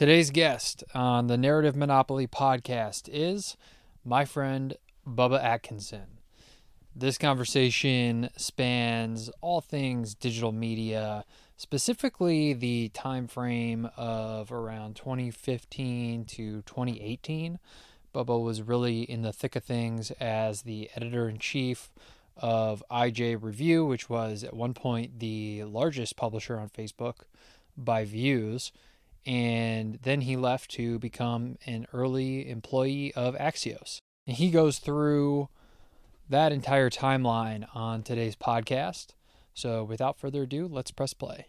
Today's guest on the Narrative Monopoly podcast is my friend Bubba Atkinson. This conversation spans all things digital media, specifically the time frame of around 2015 to 2018. Bubba was really in the thick of things as the editor in chief of IJ Review, which was at one point the largest publisher on Facebook by views. And then he left to become an early employee of Axios. And he goes through that entire timeline on today's podcast. So without further ado, let's press play.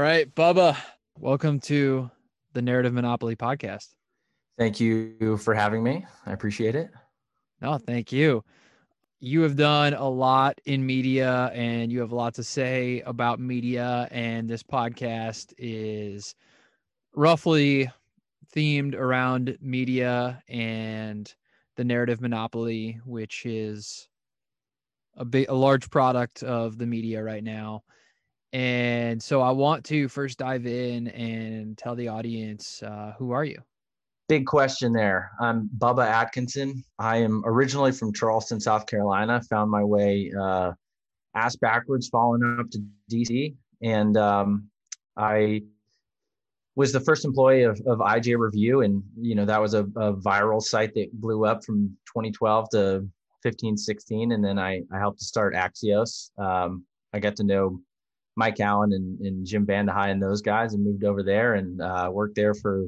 Right, Bubba, welcome to the Narrative Monopoly podcast. Thank you for having me. I appreciate it. No, thank you. You have done a lot in media and you have a lot to say about media. And this podcast is roughly themed around media and the narrative monopoly, which is a big, a large product of the media right now. And so I want to first dive in and tell the audience uh, who are you? Big question there. I'm Bubba Atkinson. I am originally from Charleston, South Carolina. Found my way uh, ass backwards, falling up to DC, and um, I was the first employee of, of IJ Review, and you know that was a, a viral site that blew up from 2012 to 15, 16, and then I, I helped to start Axios. Um, I got to know Mike Allen and, and Jim Vandehei and those guys, and moved over there and uh, worked there for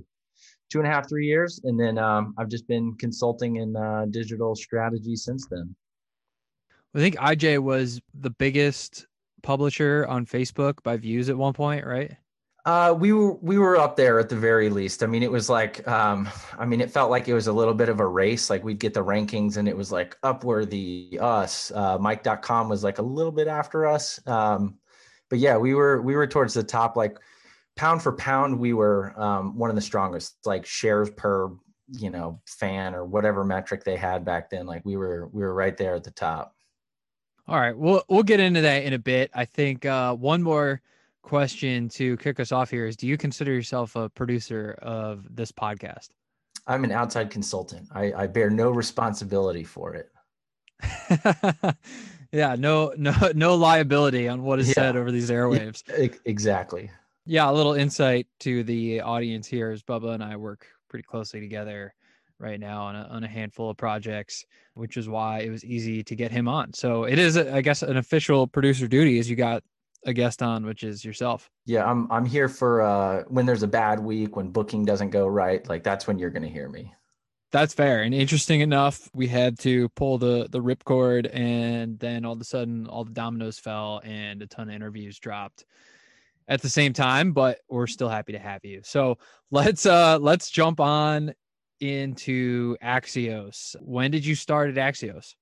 two and a half, three years. And then um, I've just been consulting in uh, digital strategy since then. I think IJ was the biggest publisher on Facebook by views at one point, right? Uh, we were we were up there at the very least. I mean, it was like, um, I mean, it felt like it was a little bit of a race. Like we'd get the rankings, and it was like Upworthy, us, uh, Mic.com was like a little bit after us. Um, but yeah, we were we were towards the top. Like pound for pound, we were um, one of the strongest, like shares per you know fan or whatever metric they had back then. Like we were we were right there at the top. All right, we'll we'll get into that in a bit. I think uh, one more question to kick us off here is: Do you consider yourself a producer of this podcast? I'm an outside consultant. I, I bear no responsibility for it. yeah, no, no, no liability on what is yeah. said over these airwaves. Exactly yeah, a little insight to the audience here is Bubba and I work pretty closely together right now on a, on a handful of projects, which is why it was easy to get him on. So it is, I guess, an official producer duty as you got a guest on, which is yourself. Yeah, I'm I'm here for uh, when there's a bad week, when booking doesn't go right. Like that's when you're going to hear me. That's fair. And interesting enough, we had to pull the the ripcord, and then all of a sudden, all the dominoes fell, and a ton of interviews dropped at the same time, but we're still happy to have you. So let's uh let's jump on into Axios. When did you start at Axios?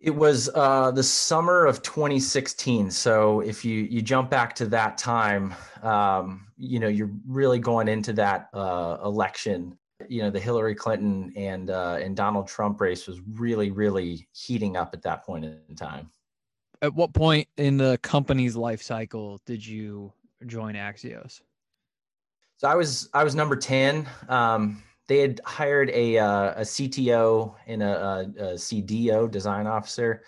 It was uh, the summer of 2016. So if you you jump back to that time, um, you know you're really going into that uh, election. You know the Hillary Clinton and uh, and Donald Trump race was really really heating up at that point in time. At what point in the company's life cycle did you join Axios? So I was I was number ten. Um, they had hired a uh, a CTO and a, a, a, CDO, design officer,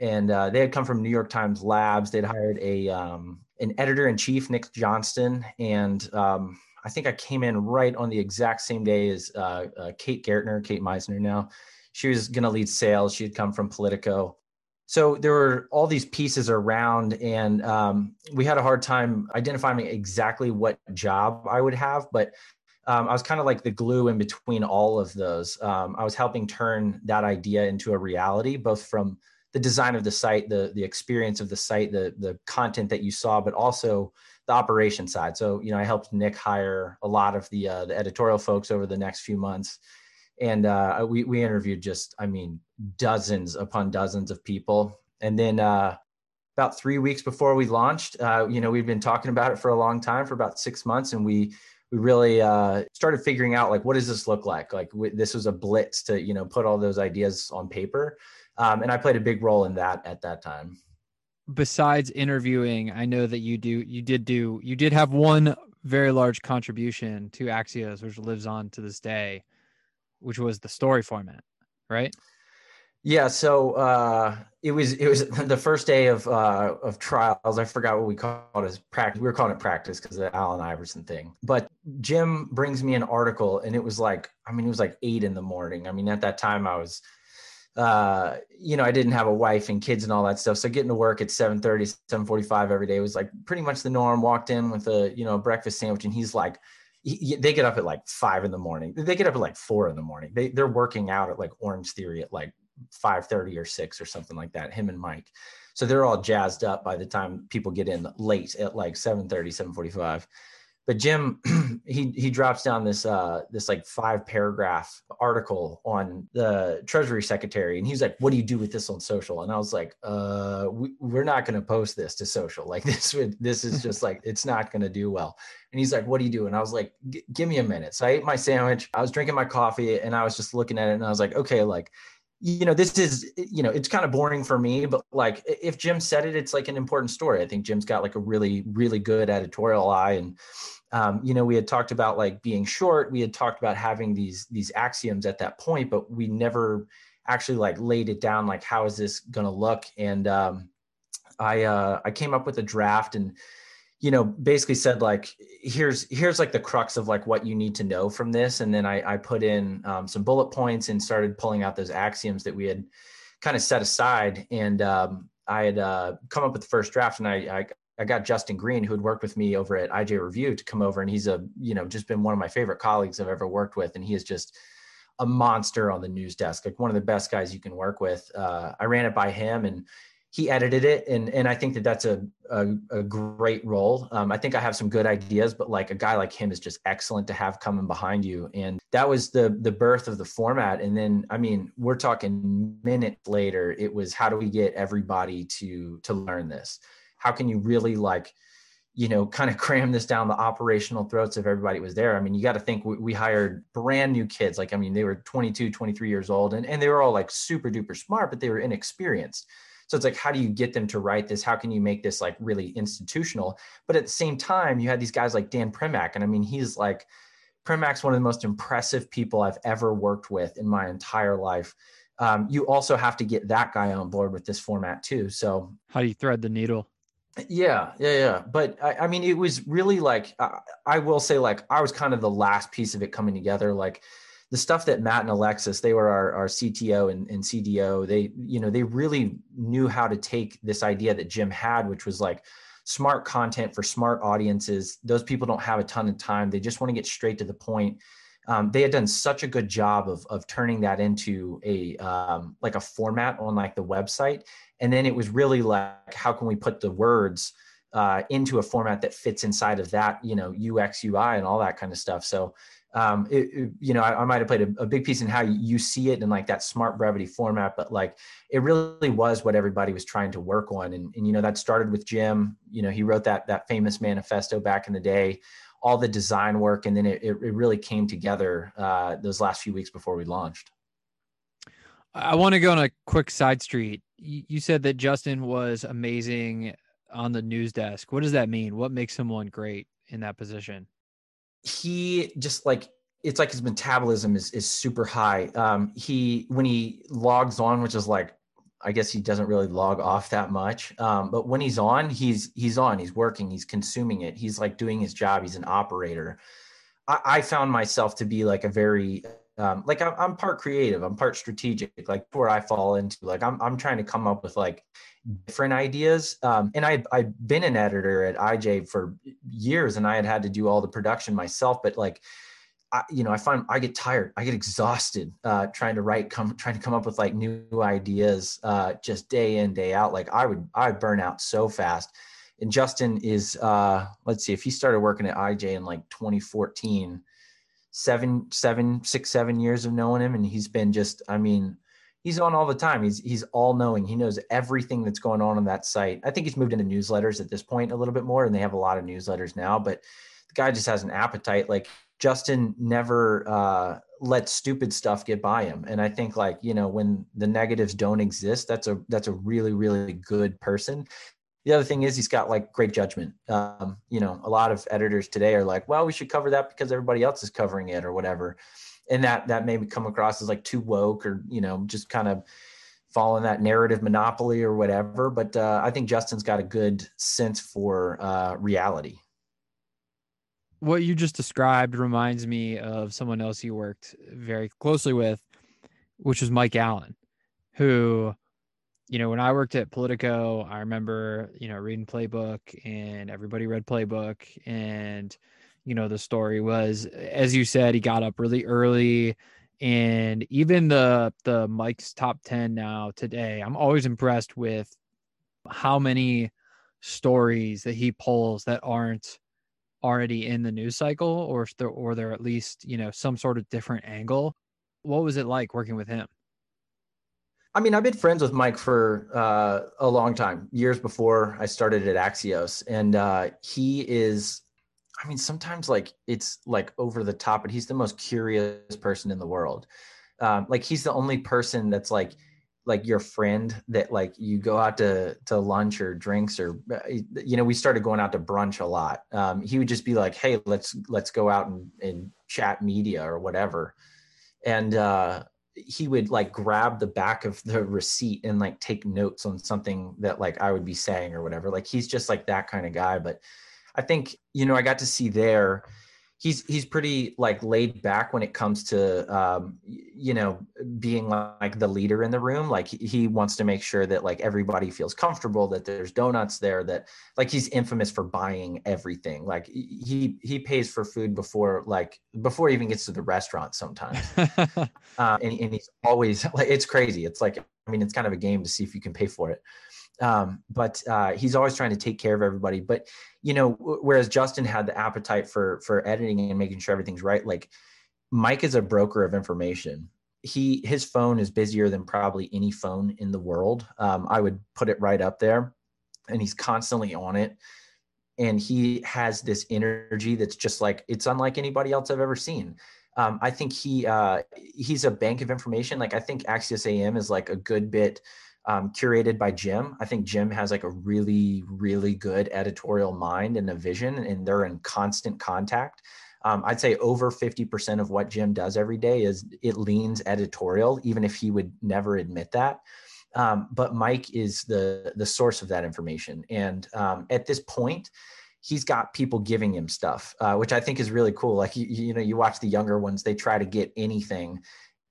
and uh, they had come from New York Times Labs. They'd hired a um, an editor in chief, Nick Johnston, and um, I think I came in right on the exact same day as uh, uh Kate Gertner, Kate Meisner. Now she was going to lead sales. She had come from Politico, so there were all these pieces around and um, we had a hard time identifying exactly what job i would have but um, i was kind of like the glue in between all of those um, i was helping turn that idea into a reality both from the design of the site the the experience of the site the the content that you saw but also the operation side so you know i helped nick hire a lot of the uh, the editorial folks over the next few months and uh, we we interviewed just I mean dozens upon dozens of people, and then uh, about three weeks before we launched. Uh, you know, we've been talking about it for a long time, for about six months, and we we really uh, started figuring out like what does this look like. Like w- this was a blitz to you know put all those ideas on paper, um, and I played a big role in that at that time. Besides interviewing, I know that you do you did do you did have one very large contribution to Axios, which lives on to this day, which was the story format, right? Yeah, so uh, it was it was the first day of uh, of trials. I forgot what we called it practice. We were calling it practice because of the Allen Iverson thing. But Jim brings me an article, and it was like I mean, it was like eight in the morning. I mean, at that time, I was, uh, you know, I didn't have a wife and kids and all that stuff. So getting to work at 7:30, 7:45 every day was like pretty much the norm. Walked in with a you know breakfast sandwich, and he's like. He, they get up at like five in the morning. They get up at like four in the morning. They they're working out at like Orange Theory at like 5:30 or 6 or something like that him and Mike so they're all jazzed up by the time people get in late at like 7:30 7:45 but Jim he he drops down this uh this like five paragraph article on the treasury secretary and he's like what do you do with this on social? And I was like uh we, we're not going to post this to social. Like this would this is just like it's not going to do well. And he's like what do you do? And I was like give me a minute. So I ate my sandwich I was drinking my coffee and I was just looking at it and I was like okay like you know, this is, you know, it's kind of boring for me, but like if Jim said it, it's like an important story. I think Jim's got like a really, really good editorial eye. And, um, you know, we had talked about like being short. We had talked about having these, these axioms at that point, but we never actually like laid it down. Like, how is this going to look? And, um, I, uh, I came up with a draft and, you know basically said like here's here's like the crux of like what you need to know from this. And then i i put in um, some bullet points and started pulling out those axioms that we had kind of set aside. And um, i had uh, come up with the first draft and I, I I got Justin Green, who had worked with me over at IJ Review, to come over, and he's a you know just been one of my favorite colleagues I've ever worked with, and he is just a monster on the news desk, like one of the best guys you can work with. Uh, I ran it by him, and he edited it and and I think that that's a a, a great role. Um, I think I have some good ideas, but like a guy like him is just excellent to have coming behind you. And that was the the birth of the format. And then I mean, we're talking minutes later. It was how do we get everybody to to learn this? How can you really like you know, kind of cram this down the operational throats of everybody was there. I mean, you got to think we, we, hired brand new kids. Like, I mean, they were 22, 23 years old and, and they were all like super duper smart, but they were inexperienced. So it's like, how do you get them to write this? How can you make this like really institutional? But at the same time, you had these guys like Dan Primack. And I mean, he's like, Primack's one of the most impressive people I've ever worked with in my entire life. Um, you also have to get that guy on board with this format too. So, how do you thread the needle? Yeah, yeah, yeah. But I, I mean, it was really like, I, I will say, like, I was kind of the last piece of it coming together. Like, the stuff that Matt and Alexis, they were our, our CTO and, and CDO, they, you know, they really knew how to take this idea that Jim had, which was like smart content for smart audiences. Those people don't have a ton of time. They just want to get straight to the point. Um, they had done such a good job of, of turning that into a um, like a format on like the website and then it was really like how can we put the words uh, into a format that fits inside of that you know ux ui and all that kind of stuff so um, it, it, you know, I, I might have played a, a, big piece in how you see it in like that smart brevity format, but like it really was what everybody was trying to work on. And, and, you know, that started with Jim, you know, he wrote that, that famous manifesto back in the day, all the design work. And then it, it really came together uh, those last few weeks before we launched. I want to go on a quick side street. You said that Justin was amazing on the news desk. What does that mean? What makes someone great in that position? He just like it's like his metabolism is is super high. Um, he when he logs on, which is like I guess he doesn't really log off that much. Um, but when he's on, he's he's on. He's working. He's consuming it. He's like doing his job. He's an operator. I, I found myself to be like a very um, like I'm, I'm part creative. I'm part strategic. Like where I fall into. Like I'm I'm trying to come up with like different ideas. Um, and I I've been an editor at IJ for years, and I had had to do all the production myself. But like, I, you know, I find I get tired, I get exhausted uh, trying to write, come trying to come up with like new ideas, uh, just day in day out. Like I would I burn out so fast. And Justin is uh, let's see, if he started working at IJ in like 2014, seven, seven, six, seven years of knowing him, and he's been just, I mean he's on all the time. He's he's all knowing. He knows everything that's going on on that site. I think he's moved into newsletters at this point a little bit more, and they have a lot of newsletters now. But the guy just has an appetite. Like Justin never uh, let stupid stuff get by him, and I think like you know when the negatives don't exist, that's a that's a really really good person. The other thing is he's got like great judgment. Um, you know, a lot of editors today are like, well, we should cover that because everybody else is covering it or whatever. And that that may come across as like too woke or you know just kind of following that narrative monopoly or whatever. But uh, i think justin's got a good sense for uh, reality. What you just described reminds me of someone else you worked very closely with which was mike allen who you know when i worked at politico i remember you know reading playbook and everybody read playbook and you know the story was as you said he got up really early and even the the mike's top 10 now today i'm always impressed with how many stories that he pulls that aren't already in the news cycle or they're or they're at least you know some sort of different angle. What was it like working with him I mean, I've been friends with Mike for uh, a long time, years before I started at Axios, and uh, he is I mean, sometimes like it's like over the top, but he's the most curious person in the world. Um, like he's the only person that's like like your friend that like you go out to to lunch or drinks or uh, you know we started going out to brunch a lot. Um, he would just be like hey let's let's go out and, and chat media or whatever. And uh, he would like grab the back of the receipt and like take notes on something that like i would be saying or whatever like he's just like that kind of guy but I think you know I got to see there. He's he's pretty like laid back when it comes to um, you know being like the leader in the room. Like he wants to make sure that like everybody feels comfortable, that there's donuts there, that like he's infamous for buying everything. Like he he pays for food before like before he even gets to the restaurant sometimes, uh, and, and he's always like it's crazy. It's like I mean it's kind of a game to see if you can pay for it um, but uh, he's always trying to take care of everybody. But you know, whereas Justin had the appetite for for editing and making sure everything's right, like Mike is a broker of information. He his phone is busier than probably any phone in the world. Um, I would put it right up there, and he's constantly on it. And he has this energy that's just like it's unlike anybody else I've ever seen. Um, I think he uh, he's a bank of information. Like I think Axios AM is like a good bit um, curated by Jim. I think Jim has like a really, really good editorial mind and a vision, and they're in constant contact. Um, I'd say over 50% of what Jim does every day is it leans editorial, even if he would never admit that. Um, but Mike is the the source of that information, and um, at this point, he's got people giving him stuff, uh, which I think is really cool. Like you, you know, you watch the younger ones; they try to get anything,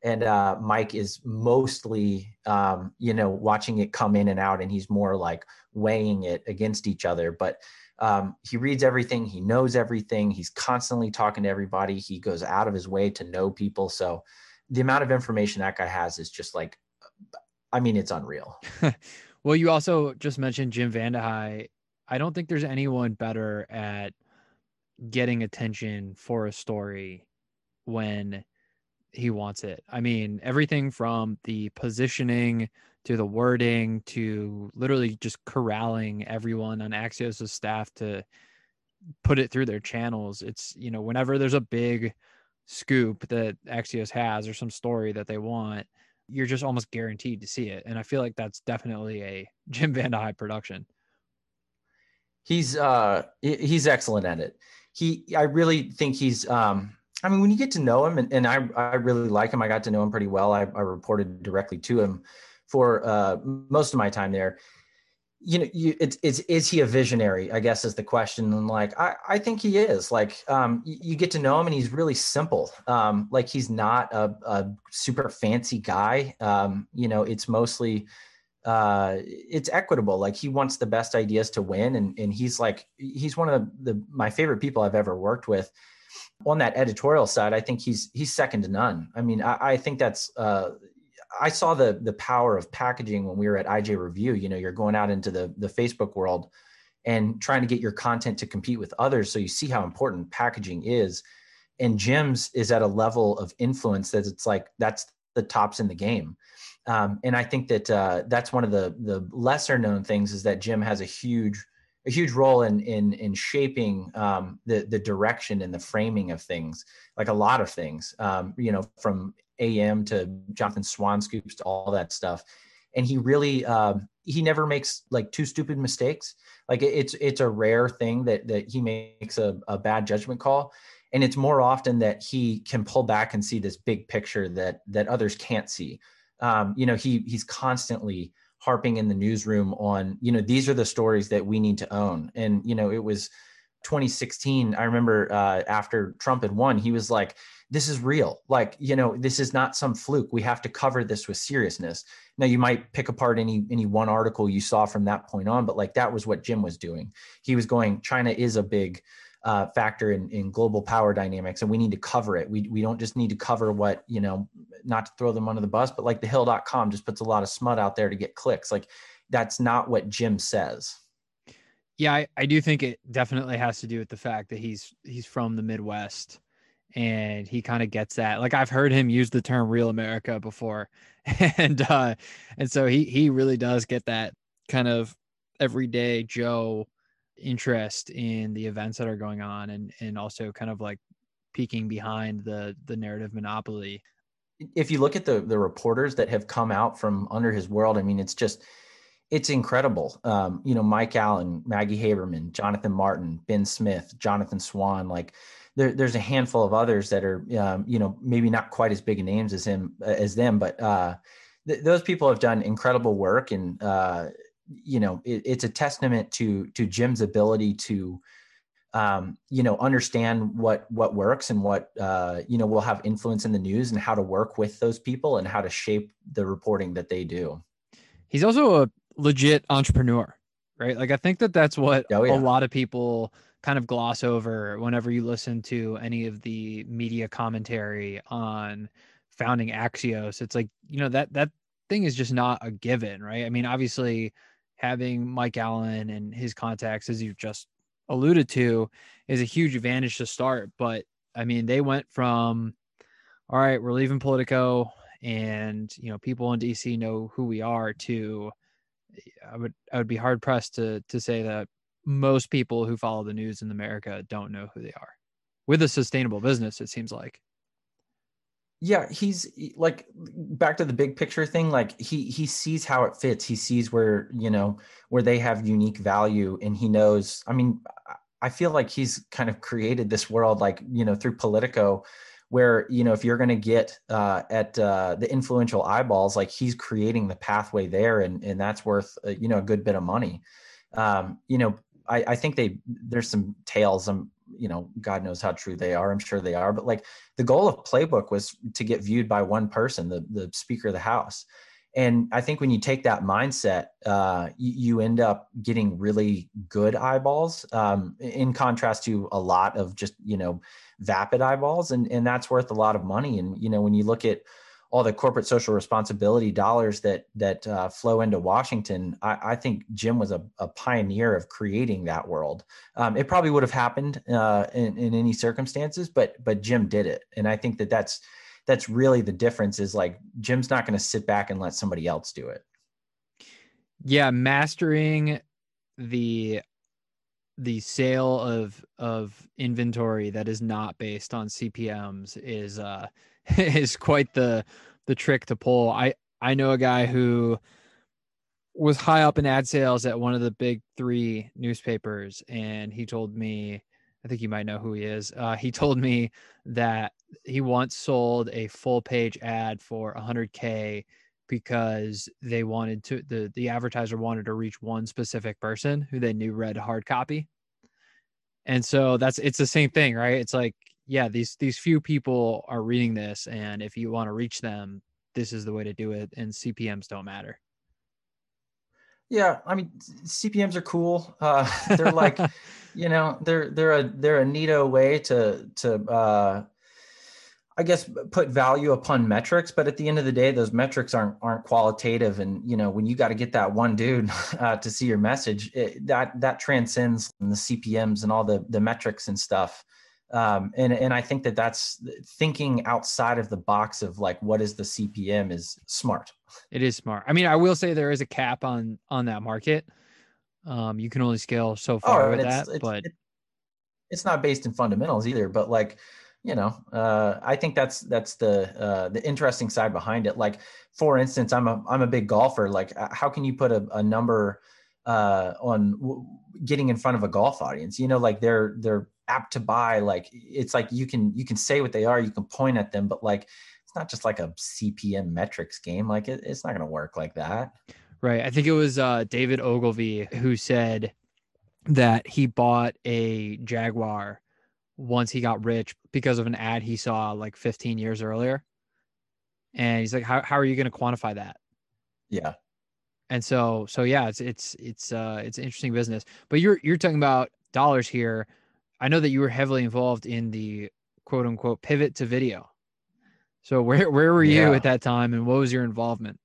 and uh, Mike is mostly, um, you know, watching it come in and out, and he's more like weighing it against each other. But um, he reads everything, he knows everything, he's constantly talking to everybody. He goes out of his way to know people. So the amount of information that guy has is just like, I mean, it's unreal. well, you also just mentioned Jim Vandehei. I don't think there's anyone better at getting attention for a story when he wants it. I mean, everything from the positioning to the wording to literally just corralling everyone on Axios' staff to put it through their channels. It's, you know, whenever there's a big scoop that Axios has or some story that they want, you're just almost guaranteed to see it. And I feel like that's definitely a Jim Vandehei production. He's uh he's excellent at it. He I really think he's um I mean, when you get to know him, and, and I, I really like him, I got to know him pretty well. I, I reported directly to him for uh, most of my time there. You know, you, it's, it's, is he a visionary? I guess is the question. And like, I, I think he is. Like, um, you, you get to know him, and he's really simple. Um, like, he's not a, a super fancy guy. Um, you know, it's mostly uh it's equitable like he wants the best ideas to win and and he's like he's one of the, the my favorite people i've ever worked with on that editorial side, I think he's he's second to none. I mean, I, I think that's uh, I saw the the power of packaging when we were at IJ Review. You know, you're going out into the the Facebook world and trying to get your content to compete with others. So you see how important packaging is. And Jim's is at a level of influence that it's like that's the tops in the game. Um, and I think that uh, that's one of the the lesser known things is that Jim has a huge a huge role in in in shaping um, the the direction and the framing of things, like a lot of things. Um, you know, from AM to Jonathan Swan scoops to all that stuff, and he really um, he never makes like two stupid mistakes. Like it's it's a rare thing that that he makes a, a bad judgment call, and it's more often that he can pull back and see this big picture that that others can't see. Um, you know, he he's constantly harping in the newsroom on you know these are the stories that we need to own. And you know it was 2016 i remember uh, after trump had won he was like this is real. Like you know this is not some fluke. We have to cover this with seriousness. Now you might pick apart any any one article you saw from that point on but like that was what jim was doing. He was going china is a big uh, factor in, in global power dynamics and we need to cover it. We, we don't just need to cover what you know not to throw them under the bus but like the hill.com just puts a lot of smut out there to get clicks. Like that's not what jim says. Yeah I, I do think it definitely has to do with the fact that he's he's from the midwest and he kind of gets that. Like i've heard him use the term real america before and uh and so he he really does get that kind of everyday joe interest in the events that are going on and and also kind of like peeking behind the the narrative monopoly. If you look at the the reporters that have come out from under his world i mean it's just it's incredible. Um, you know mike allen maggie haberman jonathan martin ben smith jonathan swan like there, there's a handful of others that are um, you know maybe not quite as big names as him as them but uh, th- those people have done incredible work and uh, you know it, it's a testament to to Jim's ability to um, you know understand what what works and what uh, you know will have influence in the news and how to work with those people and how to shape the reporting that they do. He's also a legit entrepreneur, right? Like I think that that's what oh, yeah. a lot of people kind of gloss over whenever you listen to any of the media commentary on founding Axios. It's like you know that that thing is just not a given, right? I mean, obviously having Mike Allen and his contacts, as you just alluded to, is a huge advantage to start. But I mean, they went from, all right, we're leaving Politico, and you know, people in DC know who we are. To, I would I would be hard pressed to to say that most people who follow the news in America don't know who they are. With a sustainable business, it seems like yeah he's like back to the big picture thing like he he sees how it fits. He sees where you know where they have unique value and he knows i mean i feel like he's kind of created this world like you know through politico where you know if you're going to get uh, at uh, the influential eyeballs like he's creating the pathway there and and that's worth uh, you know a good bit of money. Um, you know I, I think they there's some tales I'm you know god knows how true they are i'm sure they are but like the goal of playbook was to get viewed by one person the the speaker of the house. And i think when you take that mindset uh, you, you, end up getting really good eyeballs um, in contrast to a lot of just you know vapid eyeballs and and that's worth a lot of money. And you know when you look at all the corporate social responsibility dollars that that uh, flow into Washington, I, I think Jim was a, a, pioneer of creating that world. Um, it probably would have happened uh, in, in any circumstances, but but Jim did it, and I think that that's that's really the difference. Is like Jim's not going to sit back and let somebody else do it. Yeah, mastering the the sale of of inventory that is not based on CPMS is uh is quite the the trick to pull. I I know a guy who was high up in ad sales at one of the big three newspapers, and he told me, I think you might know who he is. Uh, he told me that he once sold a full page ad for 100k because they wanted to the the advertiser wanted to reach one specific person who they knew read hard copy. And so that's it's the same thing, right? It's like yeah, these these few people are reading this, and if you want to reach them, this is the way to do it, and CPMS don't matter. Yeah, I mean CPMS are cool. Uh, they're like, you know, they're they're a they're a neato way to to uh, I guess put value upon metrics, but at the end of the day, those metrics aren't aren't qualitative. And you know, when you got to get that one dude uh, to see your message, it, that that transcends the CPMS and all the the metrics and stuff um, and and I think that that's thinking outside of the box of like what is the CPM is smart. It is smart. I mean, I will say there is a cap on on that market. Um, you can only scale so far oh, with that, it's, but it's not based in fundamentals either. But like, you know, uh, I think that's that's the uh, the interesting side behind it. Like, for instance, I'm a I'm a big golfer. Like, how can you put a, a number uh, on w- getting in front of a golf audience? You know, like they're they're apt to buy like it's like you can you can say what they are you can point at them but like it's not just like a cpm metrics game like it, it's not going to work like that. Right i think it was uh, david ogilvy who said that he bought a jaguar once he got rich because of an ad he saw like 15 years earlier. And he's like how, how are you going to quantify that? Yeah. And so so yeah it's it's it's uh it's an interesting business. But you're you're talking about dollars here I know that you were heavily involved in the quote unquote pivot to video. So where where were you yeah. at that time and what was your involvement?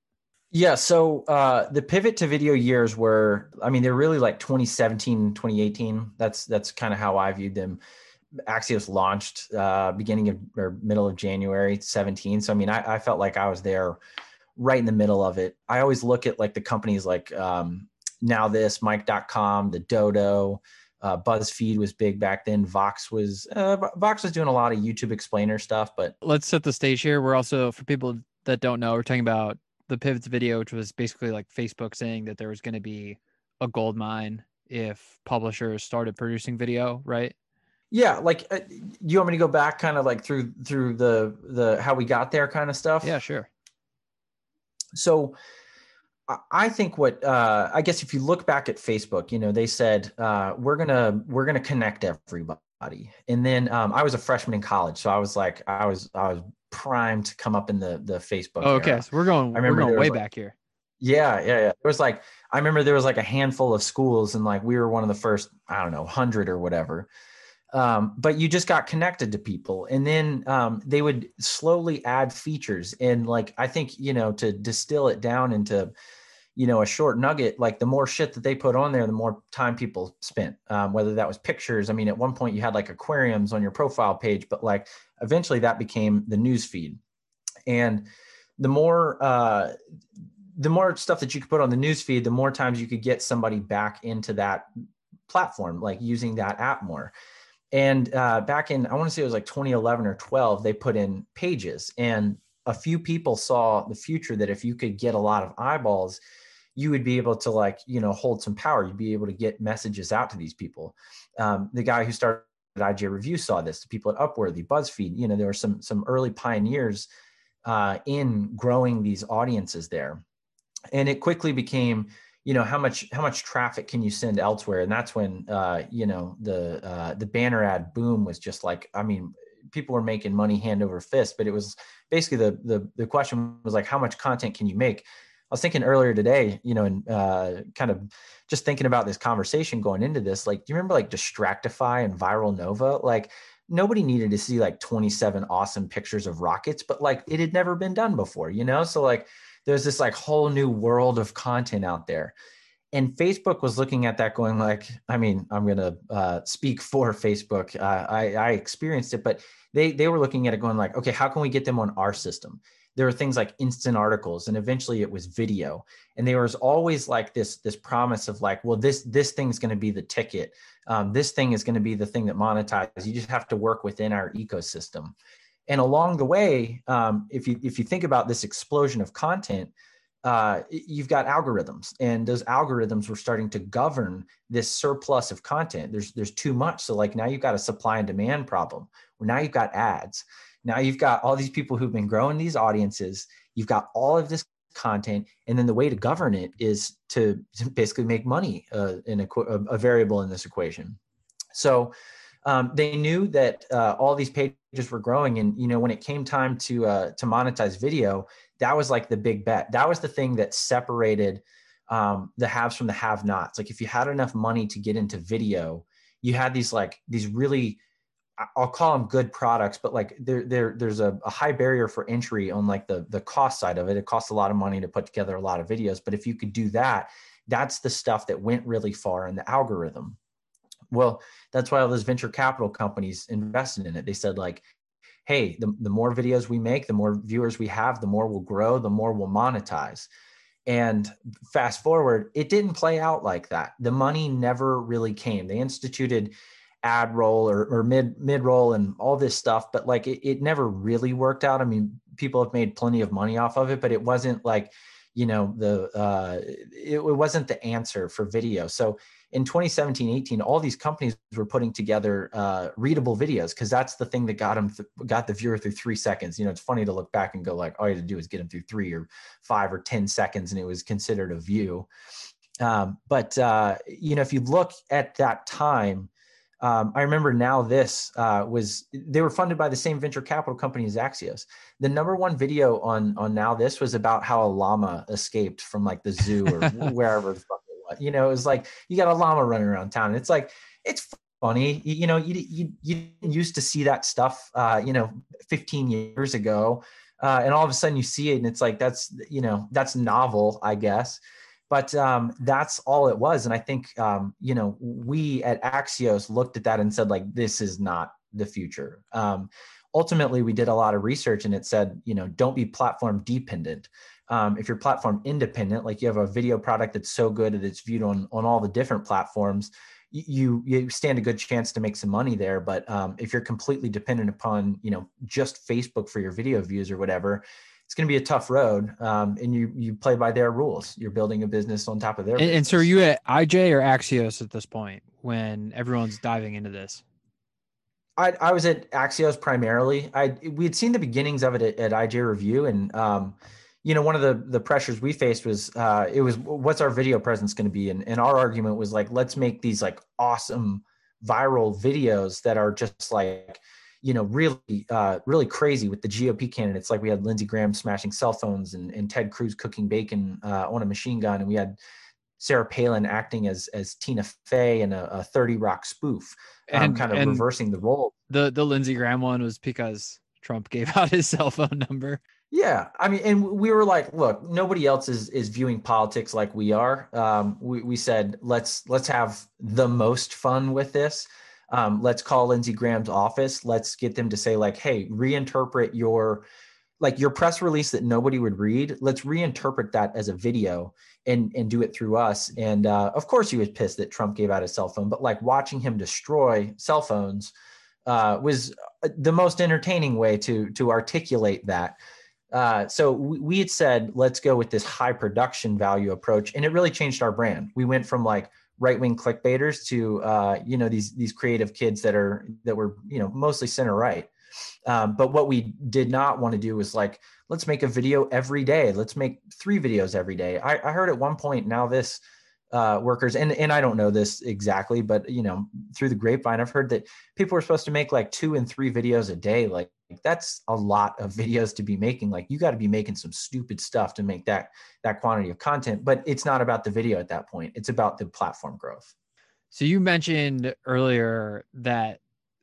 Yeah, so uh, the pivot to video years were I mean they're really like 2017, 2018. That's that's kind of how I viewed them. Axios launched uh, beginning of or middle of January 17. So I mean I, I felt like I was there right in the middle of it. I always look at like the companies like um, NowThis, Mic.com, the Dodo, uh, BuzzFeed was big back then. Vox was uh, Vox was doing a lot of YouTube explainer stuff. But let's set the stage here. We're also for people that don't know, we're talking about the pivots video, which was basically like Facebook saying that there was going to be a gold mine if publishers started producing video, right? Yeah, like uh, you want me to go back, kind of like through through the the how we got there, kind of stuff. Yeah, sure. So I think what uh, I guess if you look back at Facebook, you know, they said uh, we're gonna we're gonna connect everybody, and then um, I was a freshman in college, so I was like I was I was primed to come up in the the Facebook. Oh, okay, era. so we're going I remember going way like, back here. Yeah, yeah, yeah. It was like I remember there was like a handful of schools, and like we were one of the first I don't know hundred or whatever. Um, but you just got connected to people and then um, they would slowly add features and like i think you know to distill it down into you know a short nugget like the more shit that they put on there the more time people spent um, whether that was pictures. I mean at one point you had like aquariums on your profile page but like eventually that became the news feed. And the more uh, the more stuff that you could put on the news feed the more times you could get somebody back into that platform like using that app more. And uh, back in i want to say it was like 2011 or 12 they put in pages. And a few people saw the future that if you could get a lot of eyeballs you would be able to like you know hold some power. You'd be able to get messages out to these people. Um, the guy who started IJ Review saw this the people at upworthy buzzfeed you know there were some some early pioneers uh, in growing these audiences there. And it quickly became you know how much how much traffic can you send elsewhere? And that's when uh, you know the uh, the banner ad boom was just like i mean people were making money hand over fist but it was basically the the, the question was like how much content can you make was thinking earlier today, you know, and uh, kind of just thinking about this conversation going into this. Like, do you remember like Distractify and Viral Nova? Like, nobody needed to see like 27 awesome pictures of rockets, but like it had never been done before, you know? So, like, there's this like whole new world of content out there. And Facebook was looking at that going like, I mean, I'm going to uh, speak for Facebook. Uh, I, I experienced it, but they, they were looking at it going like, okay, how can we get them on our system? There were things like instant articles and eventually it was video. And there was always like this this promise of like well this this thing's going to be the ticket. Um, this thing is going to be the thing that monetizes. You just have to work within our ecosystem. And along the way um, if you if you think about this explosion of content uh, you've got algorithms and those algorithms were starting to govern this surplus of content. There's there's too much. So like now you've got a supply and demand problem now you've got ads now you've got all these people who've been growing these audiences. You've got all of this content, and then the way to govern it is to, basically make money uh, in a, a, variable in this equation. So um, they knew that uh, all these pages were growing, and you know when it came time to uh, to monetize video, that was like the big bet. That was the thing that separated um, the haves from the have-nots. Like if you had enough money to get into video, you had these like these really I'll call them good products, but like there, there, there's a, a, high barrier for entry on like the the cost side of it. It costs a lot of money to put together a lot of videos, but if you could do that, that's the stuff that went really far in the algorithm. Well, that's why all those venture capital companies invested in it. They said like, hey, the, the more videos we make, the more viewers we have, the more we'll grow, the more we'll monetize. And fast forward, it didn't play out like that. The money never really came. They instituted ad roll or, or mid mid roll and all this stuff, but like it, it never really worked out. I mean, people have made plenty of money off of it, but it wasn't like, you know, the uh, it, it wasn't the answer for video. So in 2017 18 all these companies were putting together uh, readable videos because that's the thing that got them th- got the viewer through three seconds you know it's funny to look back and go like all you had to do is get them through three or five or ten seconds and it was considered a view um, but uh, you know if you look at that time um, I remember NowThis uh, was they were funded by the same venture capital company as Axios. The number one video on on NowThis was about how a llama escaped from like the zoo or wherever the fuck it was. you know, it was like you got a llama running around town. It's like it's funny. You, you know, you, you you used to see that stuff, uh, you know, 15 years ago, uh, and all of a sudden you see it, and it's like that's you know that's novel, I guess. But um, that's all it was, and I think um, you know we at Axios looked at that and said like this is not the future. Um, ultimately, we did a lot of research, and it said you know don't be platform dependent um, if you're platform independent, like you have a video product that's so good that it's viewed on on all the different platforms, you you stand a good chance to make some money there. But um, if you're completely dependent upon you know just Facebook for your video views or whatever, it's going to be a tough road. Um, and you you play by their rules. You're building a business on top of their. And, and so, are you at IJ or Axios at this point when everyone's diving into this? I, I was at Axios primarily. I we had seen the beginnings of it at, at IJ Review, and um, you know, one of the the pressures we faced was uh, it was what's our video presence going to be, and and our argument was like let's make these like awesome viral videos that are just like you know really uh, really crazy with the GOP candidates. Like we had Lindsey Graham smashing cell phones, and, and Ted Cruz cooking bacon uh, on a machine gun, and we had Sarah Palin acting as as Tina Fey in a, a Thirty Rock spoof, um, and kind of and reversing the role. The the Lindsey Graham one was because Trump gave out his cell phone number. Yeah, I mean, and we were like, look, nobody else is is viewing politics like we are. Um, we we said let's let's have the most fun with this. Um, let's call Lindsey Graham's office. Let's get them to say like, hey, reinterpret your like your press release that nobody would read. Let's reinterpret that as a video and and do it through us. And uh, of course, he was pissed that Trump gave out his cell phone, but like watching him destroy cell phones uh, was uh, the most entertaining way to to articulate that. Uh, so we, we had said, let's go with this high production value approach, and it really changed our brand. We went from like right wing clickbaiters to uh, you know these these creative kids that are that were you know mostly center right. Um, but what we did not want to do was like let's make a video every day. Let's make three videos every day. I, I heard at one point NowThis uh, workers and and I don't know this exactly, but you know through the grapevine I've heard that people were supposed to make like two and three videos a day. Like that's a lot of videos to be making. Like you got to be making some stupid stuff to make that that quantity of content but it's not about the video at that point. It's about the platform growth. So you mentioned earlier that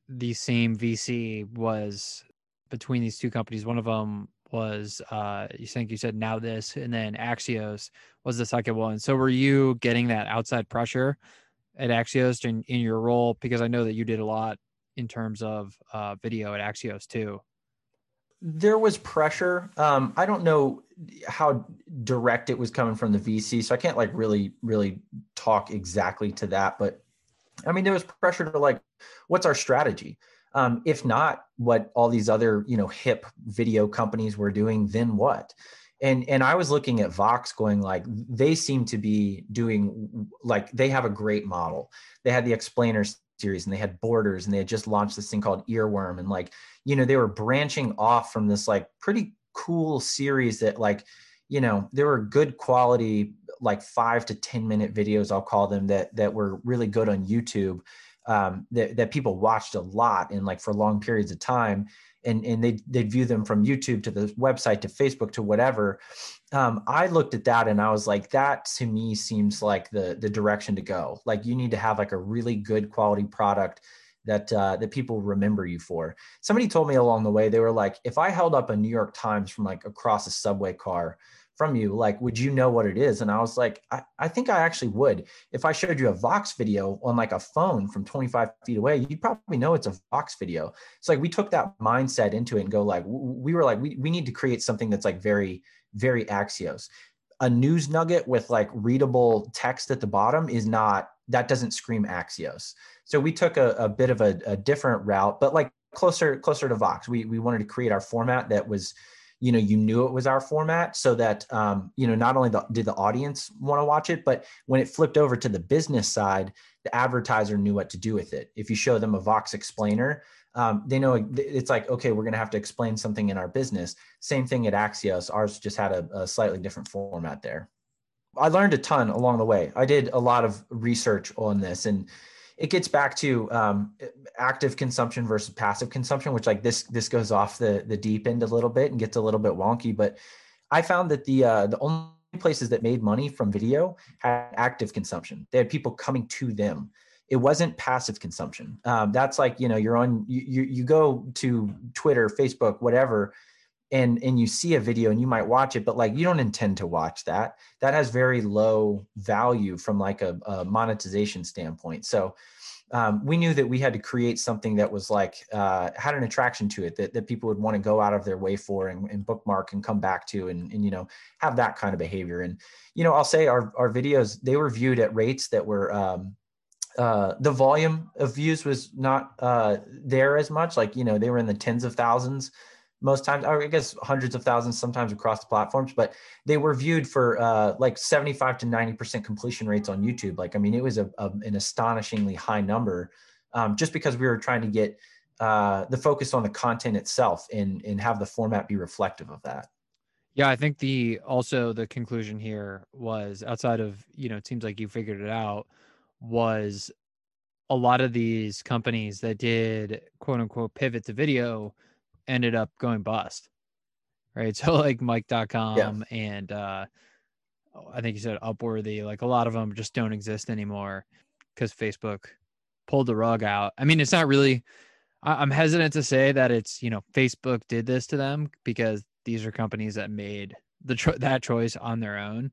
the same vc was between these two companies. One of them was uh you think you said NowThis and then axios was the second one. So were you getting that outside pressure at axios in, in your role? Because i know that you did a lot in terms of uh, video at Axios too? There was pressure. Um, I don't know how direct it was coming from the VC, so I can't like really, really talk exactly to that. But I mean, there was pressure to like, what's our strategy? Um, if not what all these other you know hip video companies were doing, then what? and and i was looking at vox going like they seem to be doing like they have a great model they had the explainers series and they had borders and they had just launched this thing called earworm and like you know they were branching off from this like pretty cool series that like you know there were good quality like five to ten minute videos i'll call them that that were really good on youtube um, that, that people watched a lot and like for long periods of time and and they they'd view them from YouTube to the website to Facebook to whatever. Um, I looked at that and I was like, that to me seems like the the direction to go. Like you need to have like a really good quality product that uh, that people remember you for. Somebody told me along the way they were like, if I held up a New York Times from like across a subway car from you like would you know what it is and i was like I, I think i actually would if i showed you a vox video on like a phone from 25 feet away you'd probably know it's a vox video it's like we took that mindset into it and go like we were like we, we need to create something that's like very very axios. A news nugget with like readable text at the bottom is not that doesn't scream axios. So we took a, a bit of a, a different route but like closer closer to vox. We, we wanted to create our format that was you know you knew it was our format so that um, you know not only the, did the audience want to watch it but when it flipped over to the business side the advertiser knew what to do with it. If you show them a vox explainer um, they know it's like okay we're going to have to explain something in our business same thing at axios ours just had a, a slightly different format there i learned a ton along the way i did a lot of research on this and it gets back to um, active consumption versus passive consumption, which like this this goes off the the deep end a little bit and gets a little bit wonky. But I found that the uh, the only places that made money from video had active consumption. They had people coming to them. It wasn't passive consumption. Um, that's like you know you're on you, you you go to Twitter, Facebook, whatever, and and you see a video and you might watch it but like you don't intend to watch that. That has very low value from like a, a monetization standpoint. So um, we knew that we had to create something that was like uh, had an attraction to it that, that people would want to go out of their way for and, and bookmark and come back to and, and you know have that kind of behavior. And you know i'll say our, our videos they were viewed at rates that were um, uh, the volume of views was not uh, there as much like you know they were in the tens of thousands most times, or I guess hundreds of thousands sometimes across the platforms, but they were viewed for uh, like 75 to 90% completion rates on YouTube. Like, I mean, it was a, a an astonishingly high number um, just because we were trying to get uh, the focus on the content itself and, and have the format be reflective of that. Yeah, I think the also the conclusion here was outside of, you know, it seems like you figured it out, was a lot of these companies that did quote unquote pivot to video ended up going bust. Right. So like Mic.com yeah. and uh I think you said Upworthy, like a lot of them just don't exist anymore because Facebook pulled the rug out. I mean, it's not really I'm hesitant to say that it's, you know, Facebook did this to them because these are companies that made the cho- that choice on their own,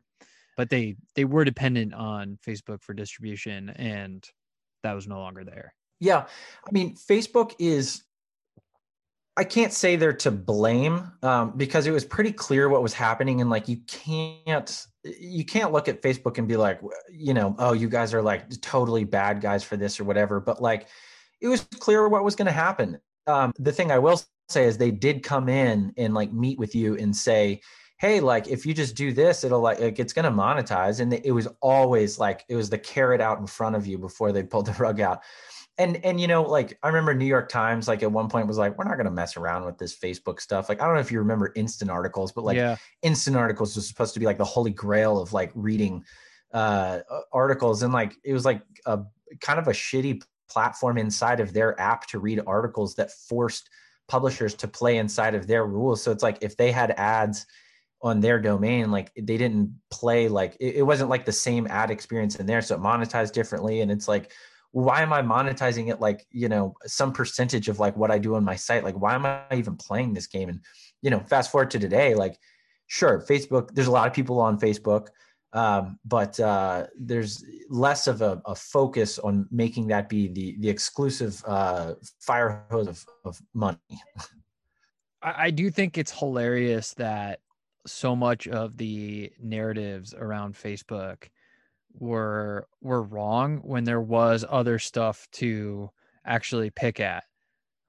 but they they were dependent on Facebook for distribution and that was no longer there. Yeah. I mean, Facebook is I can't say they're to blame um, because it was pretty clear what was happening, and like you can't you can't look at Facebook and be like, you know, oh, you guys are like totally bad guys for this or whatever. But like, it was clear what was going to happen. Um, the thing I will say is they did come in and like meet with you and say, hey, like if you just do this, it'll like, like it's going to monetize. And it was always like it was the carrot out in front of you before they pulled the rug out and and you know like i remember new york times like at one point was like we're not going to mess around with this facebook stuff like i don't know if you remember instant articles but like yeah. instant articles was supposed to be like the holy grail of like reading uh articles and like it was like a kind of a shitty platform inside of their app to read articles that forced publishers to play inside of their rules so it's like if they had ads on their domain like they didn't play like it, it wasn't like the same ad experience in there so it monetized differently and it's like why am I monetizing it like, you know, some percentage of like what I do on my site? Like, why am I even playing this game? And, you know, fast forward to today, like, sure, Facebook, there's a lot of people on Facebook, um, but uh, there's less of a, a, focus on making that be the, the exclusive uh, fire hose of, of money. I, I do think it's hilarious that so much of the narratives around Facebook were were wrong when there was other stuff to actually pick at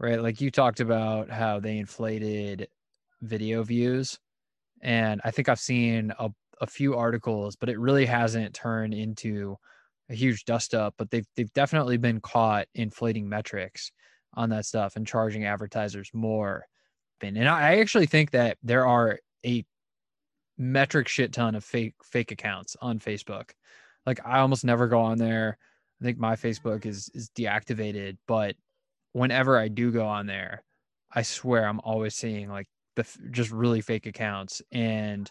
right? Like you talked about how they inflated video views and i think i've seen a, a few articles but it really hasn't turned into a huge dust up but they've they've definitely been caught inflating metrics on that stuff and charging advertisers more and i actually think that there are a metric shit ton of fake fake accounts on facebook like I almost never go on there. I think my Facebook is is deactivated, but whenever I do go on there, I swear I'm always seeing like the just really fake accounts and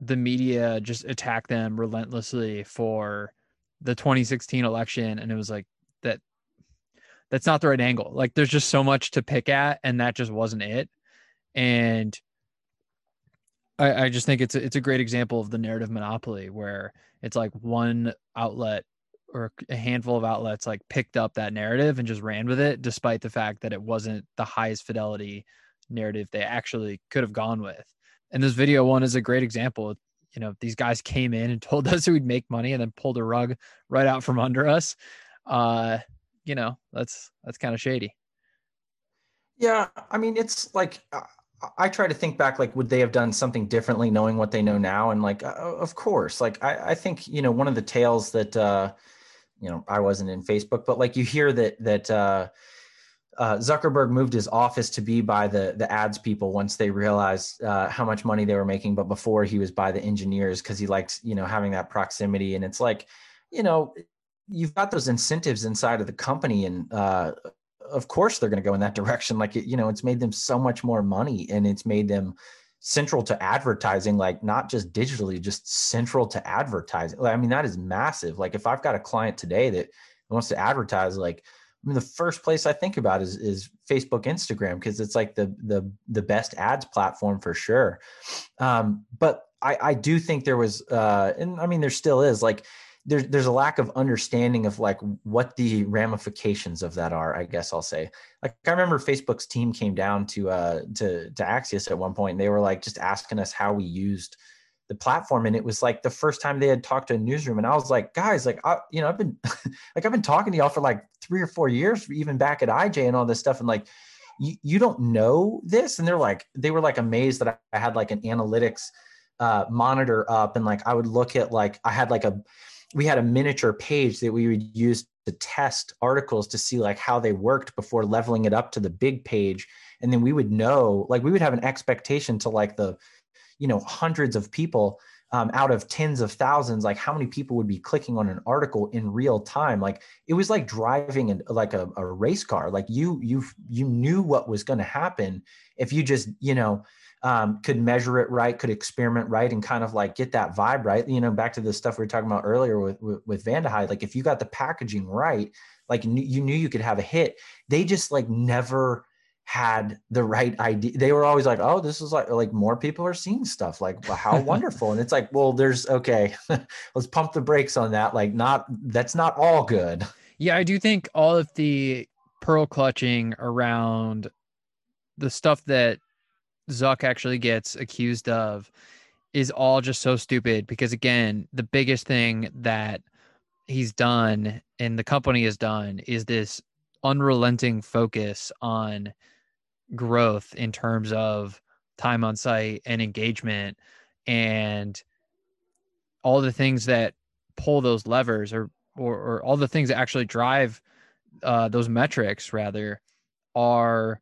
the media just attack them relentlessly for the 2016 election and it was like that that's not the right angle. Like there's just so much to pick at and that just wasn't it. And I, I just think it's a, it's a great example of the narrative monopoly where it's like one outlet or a handful of outlets like picked up that narrative and just ran with it despite the fact that it wasn't the highest fidelity narrative they actually could have gone with. And this video one is a great example. You know these guys came in and told us we'd make money and then pulled a rug right out from under us. Uh you know that's that's kind of shady. Yeah i mean it's like uh, I try to think back, like, would they have done something differently knowing what they know now? And like, uh, of course, like, I, I, think, you know, one of the tales that, uh, you know, I wasn't in Facebook, but like you hear that, that, uh, uh, Zuckerberg moved his office to be by the the ads people once they realized uh, how much money they were making, but before he was by the engineers because he liked you know having that proximity. And it's like, you know, you've got those incentives inside of the company, and uh, of course they're going to go in that direction like you know it's made them so much more money and it's made them central to advertising like not just digitally just central to advertising i mean that is massive like if i've got a client today that wants to advertise like I mean, the first place I think about is is Facebook, Instagram, because it's like the the the best ads platform for sure. Um, but I I do think there was, uh, and I mean there still is like there's there's a lack of understanding of like what the ramifications of that are i guess i'll say. Like i remember facebook's team came down to uh to to axios at one point and they were like just asking us how we used the platform and it was like the first time they had talked to a newsroom and i was like guys like I, you know i've been like i've been talking to y'all for like three or four years even back at ij and all this stuff and like you, you don't know this? And they're like they were like amazed that i had like an analytics uh, monitor up and like i would look at like i had like a we had a miniature page that we would use to test articles to see like how they worked before leveling it up to the big page. And then we would know like we would have an expectation to like the you know hundreds of people um, out of tens of thousands like how many people would be clicking on an article in real time. Like it was like driving an, like a, a race car. Like you you you knew what was going to happen if you just you know um, could measure it right, could experiment right, and kind of like get that vibe right. You know, back to the stuff we were talking about earlier with with, with Vandehei. Like if you got the packaging right, like you knew you could have a hit. They just like never had the right idea. They were always like, "Oh, this is like like more people are seeing stuff. Like, well, how wonderful!" and it's like, well, there's okay, let's pump the brakes on that. Like, not that's not all good. Yeah, I do think all of the pearl clutching around the stuff that Zuck actually gets accused of is all just so stupid because again, the biggest thing that he's done and the company has done is this unrelenting focus on growth in terms of time on site and engagement. And all the things that pull those levers or or, or all the things that actually drive uh, those metrics rather are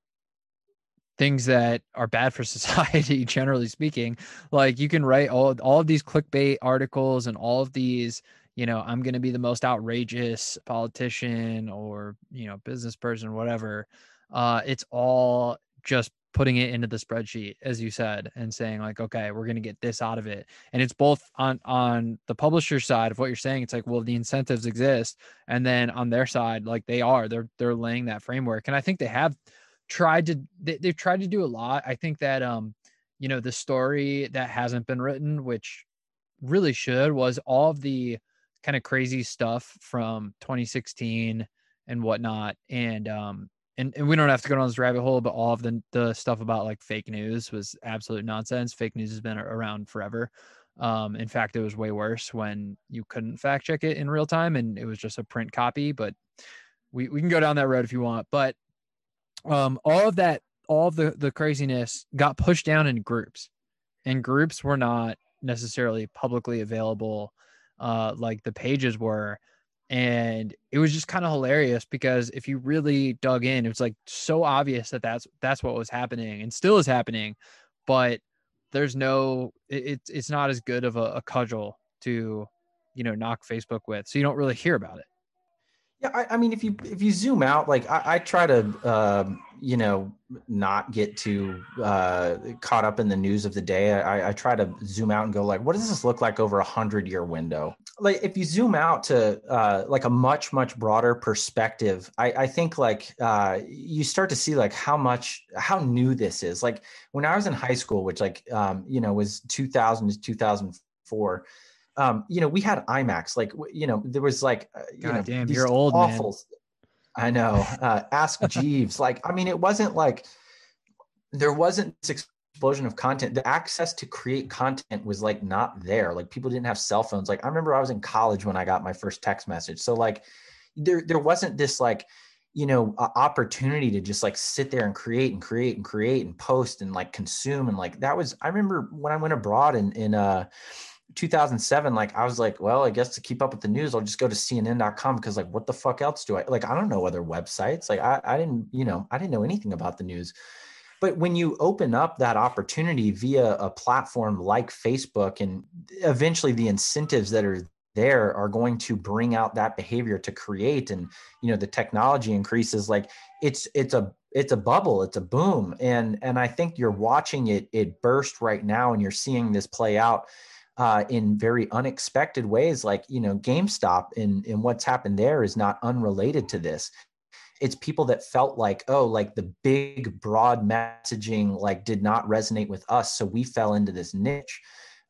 things that are bad for society generally speaking like you can write all all of these clickbait articles and all of these you know i'm going to be the most outrageous politician or you know business person whatever uh it's all just putting it into the spreadsheet as you said and saying like okay we're going to get this out of it. And it's both on on the publisher side of what you're saying it's like well the incentives exist and then on their side like they are they're they're laying that framework and i think they have tried to they, they've tried to do a lot. I think that um, you know, the story that hasn't been written, which really should, was all of the kind of crazy stuff from 2016 and whatnot. And um and, and we don't have to go down this rabbit hole, but all of the the stuff about like fake news was absolute nonsense. Fake news has been around forever. Um, in fact, it was way worse when you couldn't fact check it in real time and it was just a print copy. But we, we can go down that road if you want. But um, all of that, all of the the craziness got pushed down in groups, and groups were not necessarily publicly available, uh, like the pages were. And it was just kind of hilarious because if you really dug in, it was like so obvious that that's that's what was happening and still is happening, but there's no it, it's it's not as good of a, a cudgel to you know knock Facebook with, so you don't really hear about it. Yeah, I, I, mean, if you if you zoom out, like I, I try to, um, you know, not get too uh, caught up in the news of the day. I, I try to zoom out and go like, what does this look like over a hundred year window? like if you zoom out to uh, like a much much broader perspective I, think like uh, you start to see like how much how new this is like when i was in high school which like um, you know was 2000 to 2004 um, you know we had imax like you know there was like uh, you God know damn, these you're old, man. i know uh, ask jeeves like i mean it wasn't like there wasn't this explosion of content. The access to create content was like not there. Like people didn't have cell phones. Like i remember i was in college when i got my first text message. So like there there wasn't this like you know opportunity to just like sit there and create and create and create and post and like consume and like that was i remember when i went abroad in in uh 2007 like i was like well i guess to keep up with the news i'll just go to cnn.com because like what the fuck else do i like i don't know other websites. Like i, I didn't you know i didn't know anything about the news. But when you open up that opportunity via a platform like Facebook, and eventually the incentives that are there are going to bring out that behavior to create and you know the technology increases like it's it's a it's a bubble it's a boom. And and i think you're watching it it burst right now and you're seeing this play out uh, in very unexpected ways like you know gamestop and and what's happened there is not unrelated to this. It's people that felt like oh like the big broad messaging like did not resonate with us so we fell into this niche.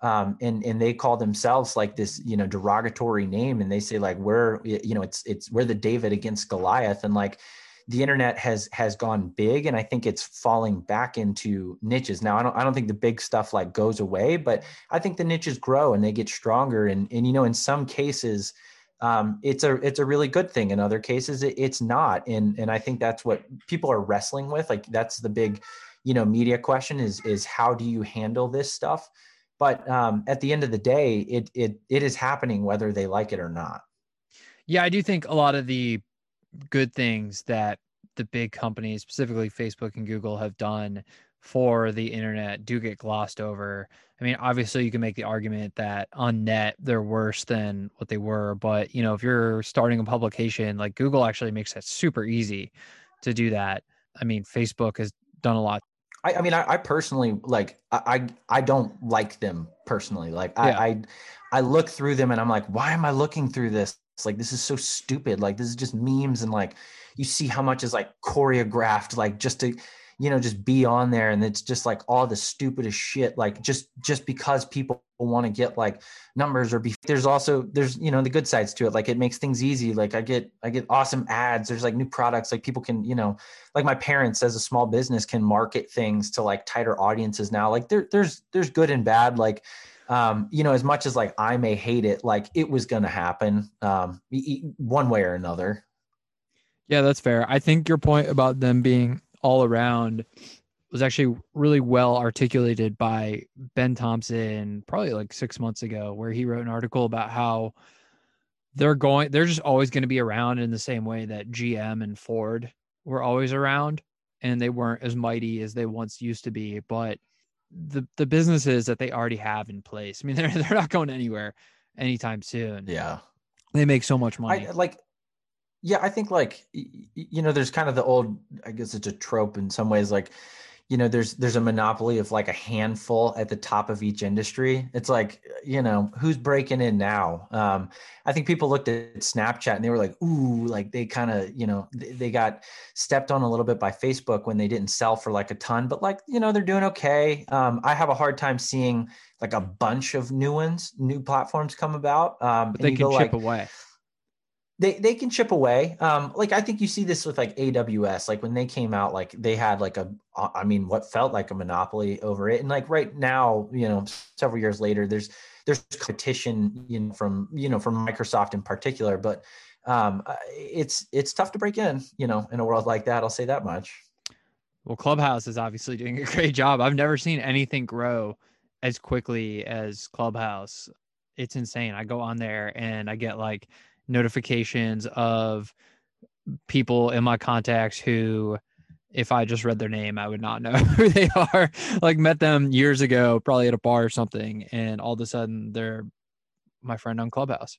Um, and and they call themselves like this you know derogatory name and they say like we're you know it's it's we're the david against goliath and like the internet has has gone big and i think it's falling back into niches now i don't i don't think the big stuff like goes away but i think the niches grow and they get stronger and and you know in some cases um, it's a it's a really good thing. In other cases, it, it's not, and and I think that's what people are wrestling with. Like that's the big, you know, media question is is how do you handle this stuff? But um, at the end of the day, it it it is happening whether they like it or not. Yeah, I do think a lot of the good things that the big companies, specifically Facebook and Google, have done for the internet do get glossed over. I mean, obviously you can make the argument that on net they're worse than what they were, but you know, if you're starting a publication, like Google actually makes that super easy to do that. I mean, Facebook has done a lot. I, I mean, I, I, personally like I, I don't like them personally. Like I, yeah. I I look through them and I'm like, why am I looking through this? It's like this is so stupid. Like this is just memes and like you see how much is like choreographed, like just to you know just be on there and it's just like all the stupidest shit. Like just just because people want to get like numbers or be there's also there's you know the good sides to it. Like it makes things easy. Like i get i get awesome ads. There's like new products. Like people can you know like my parents as a small business can market things to like tighter audiences now. Like there there's there's good and bad. Like um, you know, as much as like I may hate it, like it was going to happen um, one way or another. Yeah, that's fair. I think your point about them being all around was actually really well articulated by Ben Thompson probably like six months ago, where he wrote an article about how they're going, they're just always going to be around in the same way that GM and Ford were always around and they weren't as mighty as they once used to be. But the, the businesses that they already have in place, I mean, they're, they're not going anywhere anytime soon. Yeah. They make so much money. I, like yeah, I think like you know, there's kind of the old. I guess it's a trope in some ways. Like, you know, there's there's a monopoly of like a handful at the top of each industry. It's like you know, who's breaking in now? Um, I think people looked at Snapchat and they were like, ooh, like they kind of you know they, got stepped on a little bit by Facebook when they didn't sell for like a ton, but like you know they're doing okay. Um, I have a hard time seeing like a bunch of new ones, new platforms come about. Um, but they can chip like, away they they can chip away. Um, like I think you see this with like AWS. Like when they came out, like they had like a, I mean, what felt like a monopoly over it. And like right now, you know, several years later, there's there's competition, you know, from you know from Microsoft in particular. But um, uh, it's it's tough to break in, you know, in a world like that. I'll say that much. Well, Clubhouse is obviously doing a great job. I've never seen anything grow as quickly as Clubhouse. It's insane. I go on there and I get like notifications of people in my contacts who if I just read their name, I would not know who they are. like met them years ago, probably at a bar or something, and all of a sudden they're my friend on Clubhouse.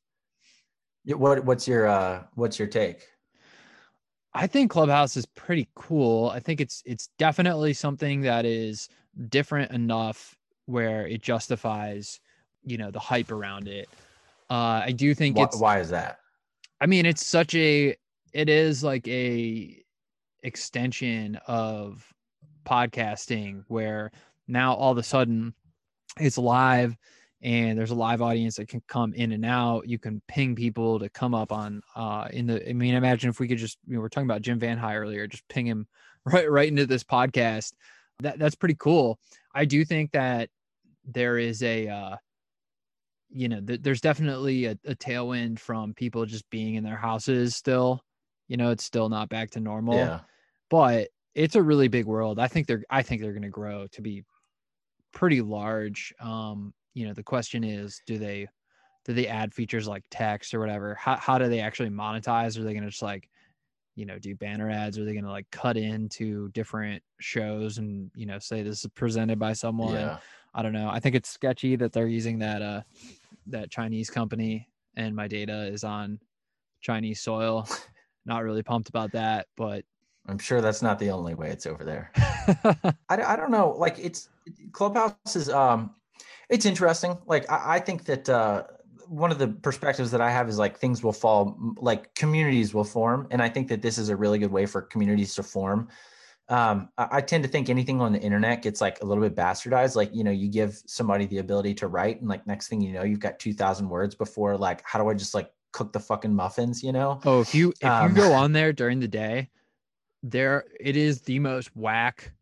What what's your uh what's your take? I think Clubhouse is pretty cool. I think it's it's definitely something that is different enough where it justifies, you know, the hype around it. Uh, I do think Why, it's. why is that? I mean, it's such a. It is like a extension of podcasting where now all of a sudden it's live and there's a live audience that can come in and out. You can ping people to come up on uh in the I mean imagine if we could just you know we're talking about Jim VandeHei earlier, just ping him right right into this podcast. That that's pretty cool. I do think that there is a uh you know th- there's definitely a, a tailwind from people just being in their houses still. You know, it's still not back to normal. Yeah. But it's a really big world. I think they're I think they're going to grow to be pretty large. Um, you know, the question is, do they do they add features like text or whatever? How how do they actually monetize? Are they going to just like you know do banner ads? Are they going to like cut into different shows and you know say this is presented by someone? Yeah. I don't know. I think it's sketchy that they're using that uh that Chinese company and my data is on Chinese soil. Not really pumped about that, but I'm sure that's not the only way it's over there. I, I don't know. Like it's Clubhouse is um, it's interesting. Like I, I think that uh, one of the perspectives that I have is like things will fall, like communities will form, and I think that this is a really good way for communities to form. Um, I, I tend to think anything on the internet gets like a little bit bastardized. Like you know, you give somebody the ability to write, and like next thing you know, you've got two thousand words before. Like, how do I just like cook the fucking muffins? You know? Oh, if you if Um, you go on there during the day, there it is the most whack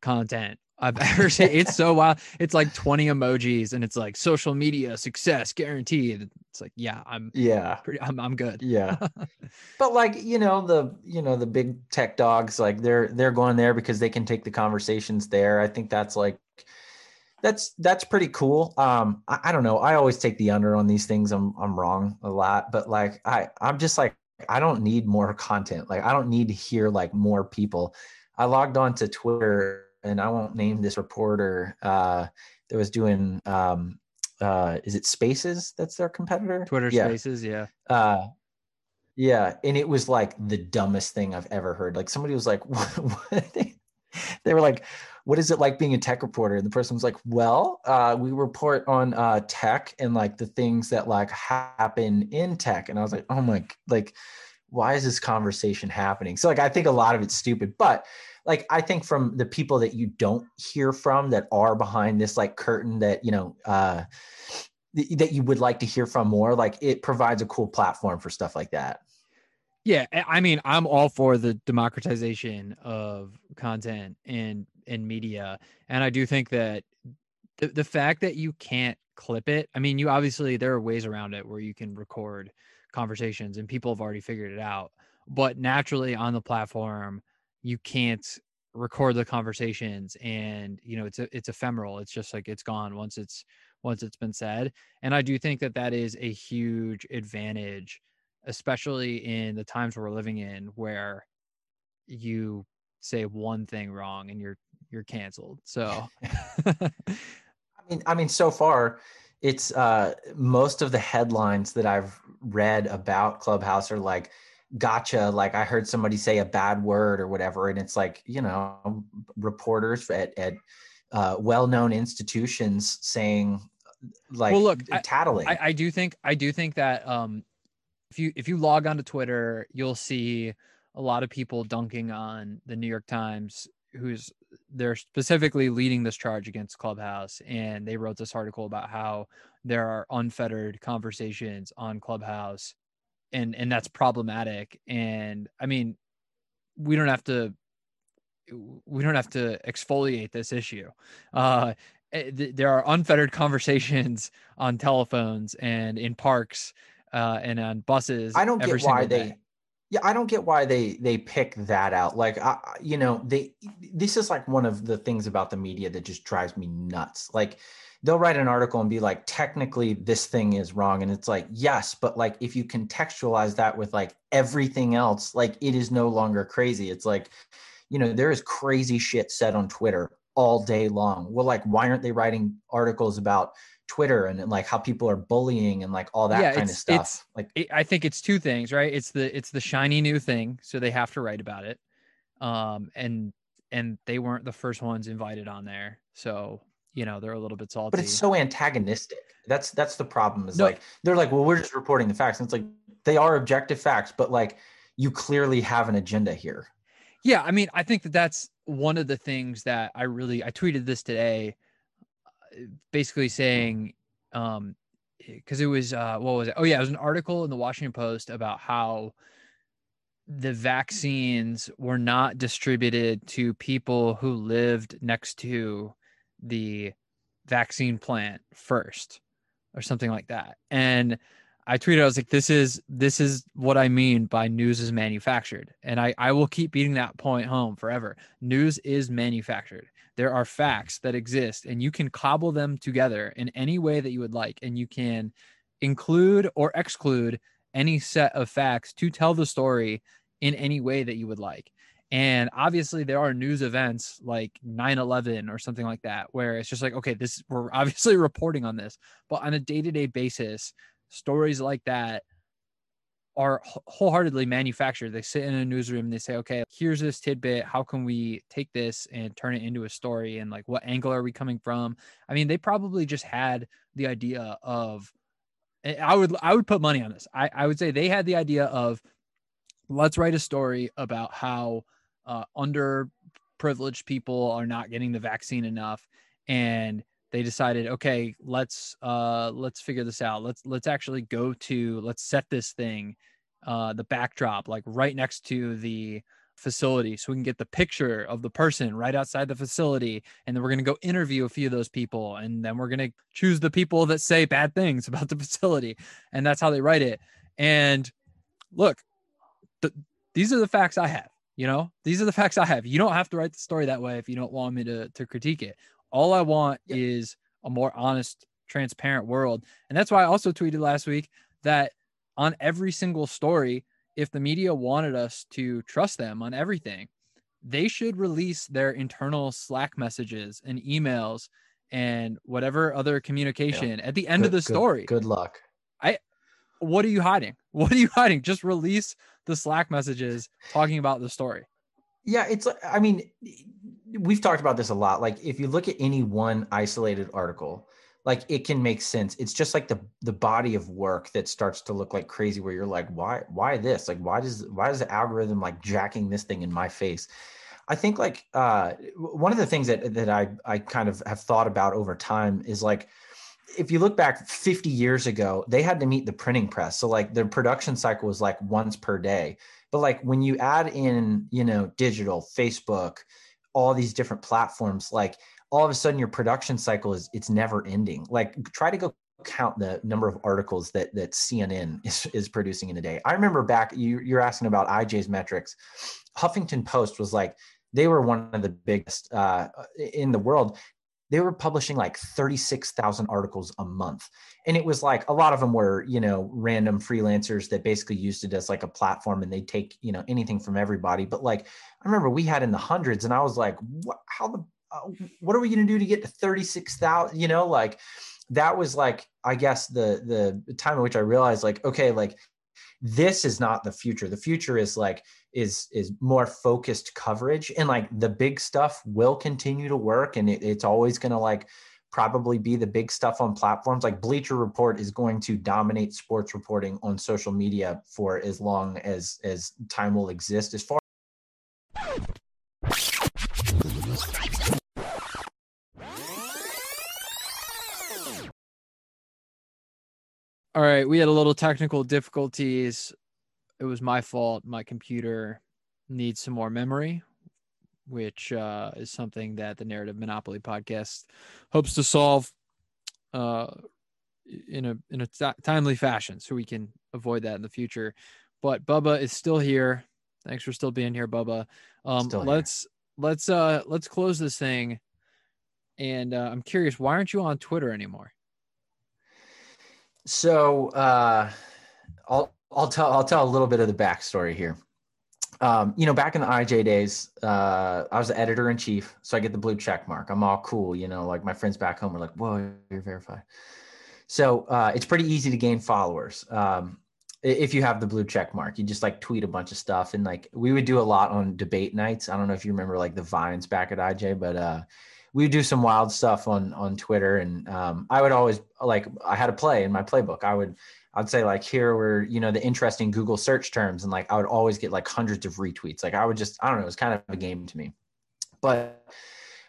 content I've ever seen. It's so wild. It's like 20 emojis and it's like social media success guaranteed. It's like, yeah, I'm Yeah. pretty I'm I'm good. Yeah. but like you know the you know the big tech dogs like they're they're going there because they can take the conversations there i think that's like that's that's pretty cool um I, I don't know i always take the under on these things i'm i'm wrong a lot but like i i'm just like i don't need more content like i don't need to hear like more people i logged on to twitter and i won't name this reporter uh that was doing um uh is it spaces that's their competitor? Twitter yeah. Spaces, yeah. uh yeah and it was like the dumbest thing i've ever heard. Like somebody was like what, what? They, they were like what is it like being a tech reporter? And the person was like well uh we report on uh tech and like the things that like happen in tech. And i was like oh my like why is this conversation happening? So like i think a lot of it's stupid but like i think from the people that you don't hear from that are behind this like curtain that you know uh th- that you would like to hear from more like it provides a cool platform for stuff like that Yeah, I I mean, I'm all for the democratization of content and and media, and I do think that the the fact that you can't clip it. I mean, you obviously there are ways around it where you can record conversations, and people have already figured it out. But naturally, on the platform, you can't record the conversations, and you know it's a, it's ephemeral. It's just like it's gone once it's once it's been said, and I do think that that is a huge advantage especially in the times we're living in where you say one thing wrong and you're you're canceled so i mean i mean so far it's uh most of the headlines that i've read about clubhouse are like gotcha like i heard somebody say a bad word or whatever and it's like you know reporters at, at uh, well-known institutions saying like Well, look, tattling. I, I do think i do think that um if you if you log onto twitter you'll see a lot of people dunking on the new york times who's they're specifically leading this charge against clubhouse and they wrote this article about how there are unfettered conversations on clubhouse and and that's problematic and i mean we don't have to we don't have to exfoliate this issue uh eh, th- there are unfettered conversations on telephones and in parks uh and on buses I don't get why they. day. Yeah, I don't get why they they pick that out. Like, I- you know, they. This is like one of the things about the media that just drives me nuts. Like, they'll write an article and be like, technically, this thing is wrong, and it's like, yes, but like, if you contextualize that with like everything else, like, it is no longer crazy. It's like, you know, there is crazy shit said on Twitter all day long. Well, like, why aren't they writing articles about Twitter and like how people are bullying and like all that Yeah, kind of stuff? like, it, I think it's two things, right? It's the it's the shiny new thing, so they have to write about it. Um and and they weren't the first ones invited on there. So you know they're a little bit salty. But it's so antagonistic. That's that's the problem. Is No. like they're like, well, we're just reporting the facts, and it's like they are objective facts, but like you clearly have an agenda here. Yeah, I mean, I think that that's one of the things that I really I tweeted this today, uh, basically saying, um, because it was uh, what was it? Oh yeah, it was an article in the Washington Post about how the vaccines were not distributed to people who lived next to the vaccine plant first or something like that. And I tweeted, I was like, this is this is what I mean by news is manufactured. And I, I will keep beating that point home forever. News is manufactured. There are facts that exist and you can cobble them together in any way that you would like. And you can include or exclude any set of facts to tell the story in any way that you would like. And obviously, there are news events like 9 11 or something like that, where it's just like, okay, this we're obviously reporting on this, but on a day to day basis, stories like that are wholeheartedly manufactured. They sit in a newsroom and they say, okay, here's this tidbit. How can we take this and turn it into a story? And like, what angle are we coming from? I mean, they probably just had the idea of, I I would, I would put money on this. I, I would say they had the idea of, let's write a story about how uh, underprivileged people are not getting the vaccine enough. And they decided okay let's uh let's figure this out. Let's let's actually go to let's set this thing uh the backdrop like right next to the facility so we can get the picture of the person right outside the facility. And then we're going to go interview a few of those people. And then we're going to choose the people that say bad things about the facility. And that's how they write it. And look th- these are the facts i have you know these are the facts i have you don't have to write the story that way if you don't want me to to critique it all I want Yeah. is a more honest, transparent world. And that's why I also tweeted last week that on every single story, if the media wanted us to trust them on everything, they should release their internal Slack messages and emails and whatever other communication at the end of Good- the good- story. Good luck. What are you hiding? What are you hiding? Just release the Slack messages talking about the story. Yeah, it's I mean, we've talked about this a lot. Like if you look at any one isolated article, like it can make sense. It's just like the the body of work that starts to look like crazy where you're like, why why this? Like why does why is the algorithm like jacking this thing in my face? I think like uh one of the things that that I I kind of have thought about over time is like if you look back 50 years ago, they had to meet the printing press. So like their production cycle was like once per day. But like when you add in, you know, digital, Facebook, all these different platforms, like all of a sudden your production cycle is it's never ending. Like try to go count the number of articles that that CNN is, is producing in a day. I remember back you you're asking about IJ's metrics. Huffington Post was like they were one of the biggest uh, in the world. They were publishing like 36,000 articles a month. And it was like a lot of them were, you know, random freelancers that basically used it as like a platform and they take, you know, anything from everybody. But like, I remember we had in the hundreds and I was like, what, how the, uh, what are we going to do to get to 36,000? You know, like that was like, I guess the, the time at which I realized like, okay, like this is not the future. The future is like, is is more focused coverage and like the big stuff will continue to work and it, it's always going to like probably be the big stuff on platforms like bleacher report is going to dominate sports reporting on social media for as long as as time will exist as far All right, we had a little technical difficulties. It was my fault. My computer needs some more memory, which uh, is something that the Narrative Monopoly podcast hopes to solve uh, in a in a timely fashion, so we can avoid that in the future. But Bubba is still here. Thanks for still being here, Bubba. Um, here. let's let's uh let's close this thing. And uh, I'm curious, why aren't you on Twitter anymore? So uh, I'll I'll tell I'll tell a little bit of the backstory here. Um, you know, back in the IJ days, uh, I was the editor in chief, so I get the blue check mark. I'm all cool, you know. Like my friends back home are like, "Whoa, you're verified." So uh, it's pretty easy to gain followers. Um, if you have the blue check mark you just like tweet a bunch of stuff and like we would do a lot on debate nights i don't know if you remember like the vines back at ij but uh we would do some wild stuff on on twitter and um i would always like i had a play in my playbook i would i'd say like here were you know the interesting google search terms and like i would always get like hundreds of retweets like i would just i don't know it was kind of a game to me but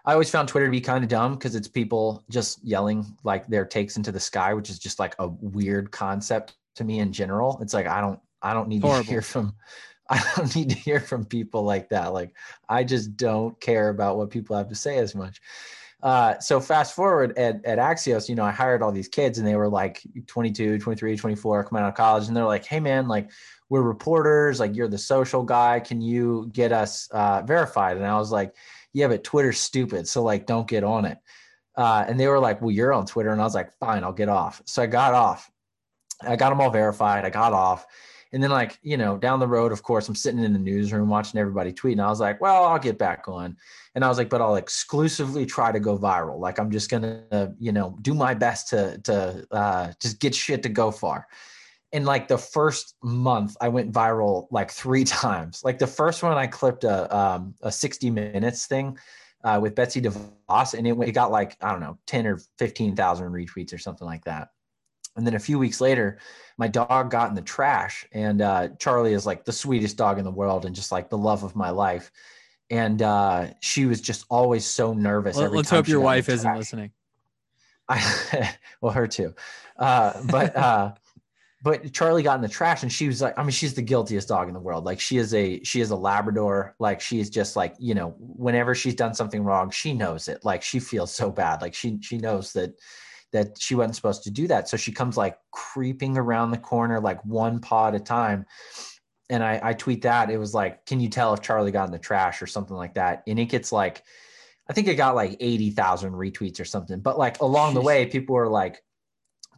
I always found Twitter to be kind of dumb because it's people just yelling like their takes into the sky, which is just like a weird concept to me in general. It's like I don't I don't need Horrible. to hear from I don't need to hear from people like that. Like I just don't care about what people have to say as much. Uh, so fast forward at, at Axios, you know, I hired all these kids and they were like 22, 23, 24, coming out of college. And they're like, Hey man, like we're reporters, like you're the social guy. Can you get us uh, verified? And I was like, yeah, but Twitter's stupid. So like, don't get on it. Uh, and they were like, well, you're on Twitter. And I was like, fine, I'll get off. So I got off. I got them all verified. I got off. And then, like, you know, down the road, of course, I'm sitting in the newsroom watching everybody tweet. And I was like, well, I'll get back on. And I was like, but I'll exclusively try to go viral. Like, I'm just to, you know, do my best to, to uh, just get shit to go far. In like the first month, I went viral like three times. Like the first one, I clipped a, um, a 60 minutes thing uh, with Betsy DeVos, and it, it got like, I don't know, 10 or 15,000 retweets or something like that. And then a few weeks later, my dog got in the trash, and uh, Charlie is like the sweetest dog in the world and just like the love of my life. And uh, she was just always so nervous. Well, let's hope your wife isn't listening. I, well, her too. Uh, but uh, but Charlie got in the trash, and she was like, I mean, she's the guiltiest dog in the world. Like she is a she is a Labrador. Like she is just like you know, whenever she's done something wrong, she knows it. Like she feels so bad. Like she she knows that that she wasn't supposed to do that. So she comes like creeping around the corner, like one paw at a time. And I, I tweet that. It was like, can you tell if Charlie got in the trash or something like that? And it gets like, I think it got like 80,000 retweets or something. But like along the way, people were like,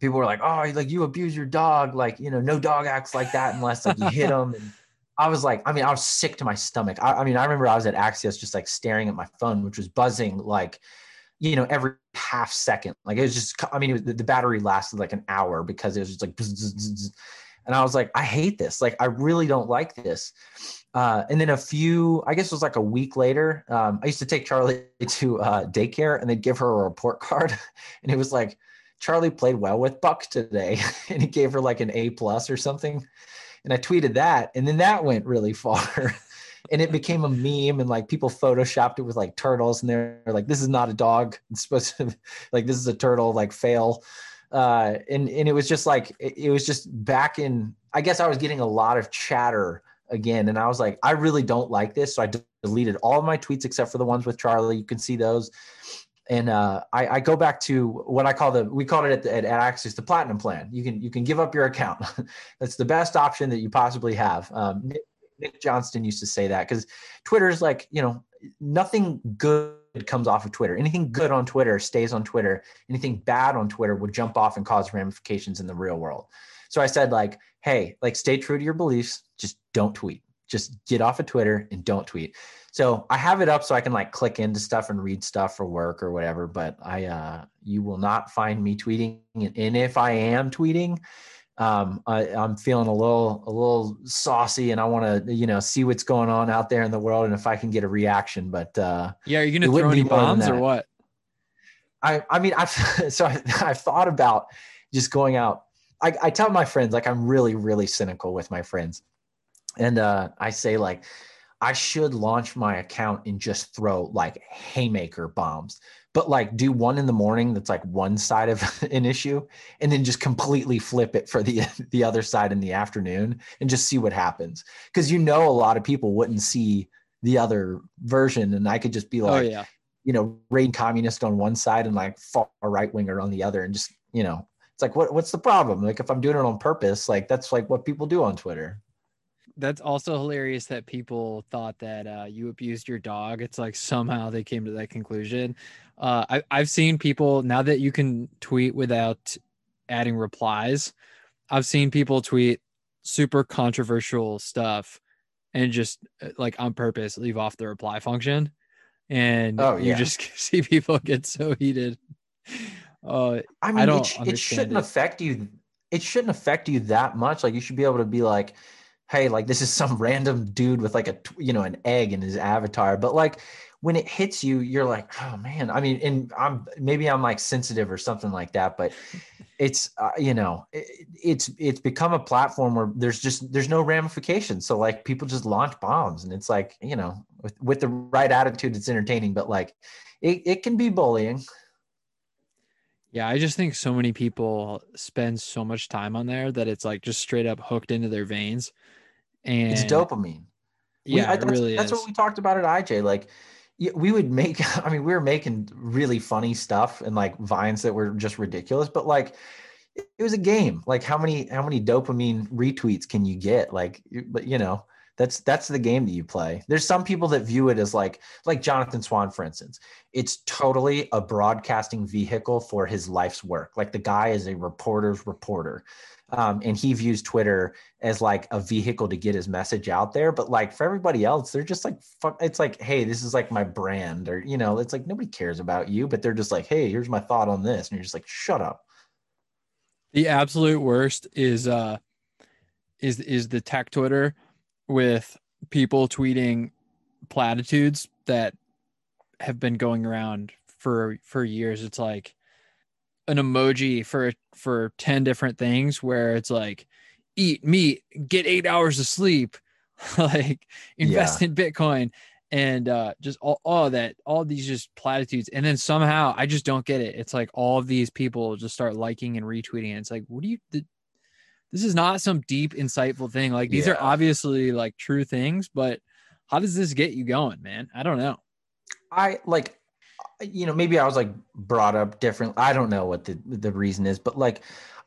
people were like, oh, like you abuse your dog. Like, you know, no dog acts like that unless like you hit him. And I was like, I mean, I was sick to my stomach. I, I mean, I remember I was at Axios just like staring at my phone, which was buzzing like you know, every half second. Like it was just, I mean, was, the battery lasted like an hour because it was just like, and I was like, I hate this. Like, I really don't like this. Uh, and then a few, I guess it was like a week later, um, I used to take Charlie to uh, daycare and they'd give her a report card. And it was like, Charlie played well with Buck today. and he gave her like an A plus or something. And I tweeted that. And then that went really far and it became a meme and like people photoshopped it with like turtles and they're like this is not a dog it's supposed to like this is a turtle like fail uh and and it was just like it, it was just back in i guess i was getting a lot of chatter again and i was like i really don't like this so i deleted all of my tweets except for the ones with charlie you can see those and uh, I, I, go back to what I call the we called it at, the, at, Axios the platinum plan. You can you can give up your account. That's the best option that you possibly have. Um, Johnston used to say that because Twitter is like, you know, nothing good comes off of Twitter. Anything good on Twitter stays on Twitter. Anything bad on Twitter would jump off and cause ramifications in the real world. So I said, like, hey, like, stay true to your beliefs. Just don't tweet. Just get off of Twitter and don't tweet. So I have it up so I can like click into stuff and read stuff for work or whatever. But I, uh, you will not find me tweeting. And if I am tweeting, um, I, am feeling a little a little saucy, and I want to you know see what's going on out there in the world, and if I can get a reaction. But uh, yeah, are you going to throw any bombs or what? I I mean I've so I, I've thought about just going out. I, I tell my friends like I'm really really cynical with my friends, and uh, I say like I should launch my account and just throw like haymaker bombs. But like do one in the morning that's like one side of an issue and then just completely flip it for the the other side in the afternoon and just see what happens. Because you know a lot of people wouldn't see the other version and i could just be oh, like oh, yeah. you know raid communist on one side and like far right winger on the other and just you know it's like what what's the problem? Like if i'm doing it on purpose like that's like what people do on twitter that's also hilarious that people thought that uh, you abused your dog. It's like somehow they came to that conclusion. Uh, I, I've seen people now that you can tweet without adding replies. I've seen people tweet super controversial stuff and just uh, like on purpose leave off the reply function, and oh, yeah. you just see people get so heated. Uh, I mean, I it, it, shouldn't it. affect you it shouldn't affect you that much. Like you should be able to be like, hey, like this is some random dude with like a you know an egg in his avatar, but like when it hits you, you're like, oh man. I mean, and I'm maybe I'm like sensitive or something like that, but it's uh, you know it, it's it's become a platform where there's just there's no ramifications. So like people just launch bombs, and it's like you know with with the right attitude, it's entertaining, but like it, it can be bullying. Yeah, I just think so many people spend so much time on there that it's like just straight up hooked into their veins. And it's dopamine. Yeah, we, I, that's, really that's what we talked about at IJ. Like we would make i mean we were making really funny stuff and like vines that were just ridiculous but like it was a game. Like how many how many dopamine retweets can you get? Like but you know that's that's the game that you play. There's some people that view it as like like jonathan swan for instance. It's totally a broadcasting vehicle for his life's work. Like the guy is a reporter's reporter um, and he views Twitter as like a vehicle to get his message out there. But like for everybody else, they're just like, fuck, it's like, hey, this is like my brand, or you know, it's like nobody cares about you, but they're just like, hey, here's my thought on this, and you're just like, shut up. The absolute worst is uh is is the tech Twitter with people tweeting platitudes that have been going around for for years. It's like an emoji for for 10 different things where it's like eat meat get eight hours of sleep like invest yeah. in bitcoin. And uh just all, all that all these just platitudes. And then somehow i just don't get it. It's like all of these people just start liking and retweeting and it's like what do you th- this is not some deep insightful thing. Like these yeah. are obviously like true things but how does this get you going man? I don't know. I like you know, maybe I was like brought up different. I don't know what the the reason is, but like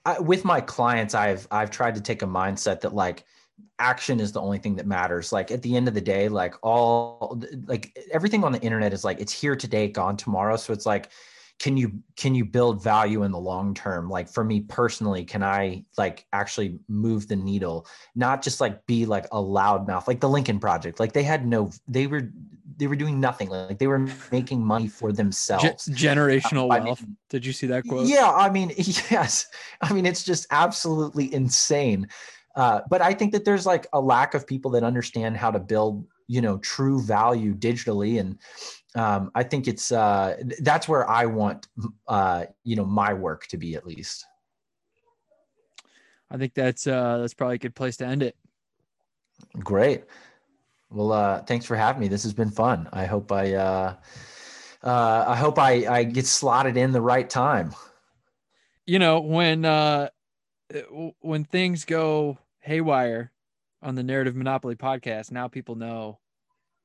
I, with my clients, I've I've tried to take a mindset that like action is the only thing that matters. Like at the end of the day, like all like everything on the internet is like it's here today, gone tomorrow. So it's like can you can you build value in the long term like for me personally can i like actually move the needle not just like be like a loudmouth like the lincoln project like they had no they were they were doing nothing. Like they were making money for themselves. Generational uh, wealth. Mean, did you see that quote? Yeah i mean yes. I mean it's just absolutely insane. Uh, but i think that there's like a lack of people that understand how to build you know true value digitally. And um, I think it's uh, that's where I want uh, you know my work to be at least. I think that's uh, that's probably a good place to end it. Great. Well, uh, thanks for having me. This has been fun. I hope I uh, uh, I hope I, I get slotted in the right time. You know when uh, when things go haywire on the Narrative Monopoly podcast, now people know.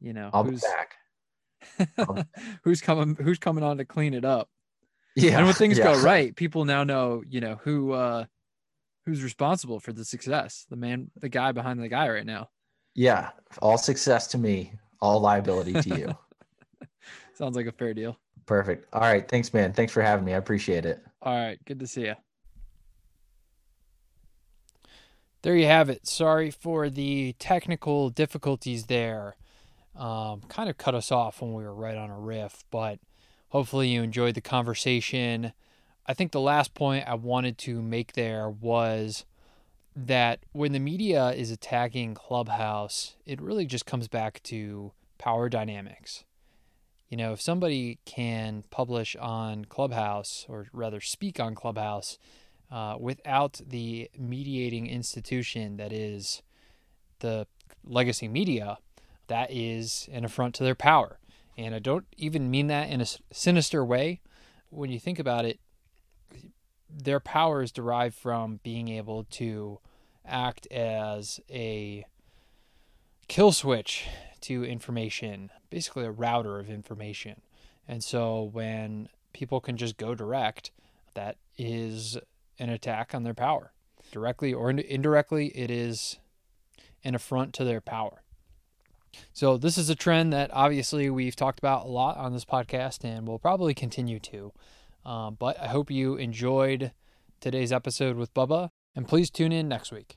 You know, I'll be back who's coming who's coming on to clean it up yeah and when things yeah. go right people now know you know who uh who's responsible for the success the man the guy behind the guy right now yeah all success to me all liability to you. Sounds like a fair deal. Perfect. All right thanks man. Thanks for having me. I appreciate it. All right good to see you there you have it. Sorry for the technical difficulties there. Um, kind of cut us off when we were right on a riff, but hopefully you enjoyed the conversation. I think the last point I wanted to make there was that when the media is attacking Clubhouse, it really just comes back to power dynamics. You know, if somebody can publish on Clubhouse, or rather speak on Clubhouse, uh, without the mediating institution that is the legacy media, that is an affront to their power. And I don't even mean that in a sinister way. When you think about it, their power is derived from being able to act as a kill switch to information, basically a router of information. And so when people can just go direct, that is an attack on their power. Directly or indirectly, it is an affront to their power. So, this is a trend that obviously we've talked about a lot on this podcast and will probably continue to. Um, but I hope you enjoyed today's episode with Bubba, and please tune in next week.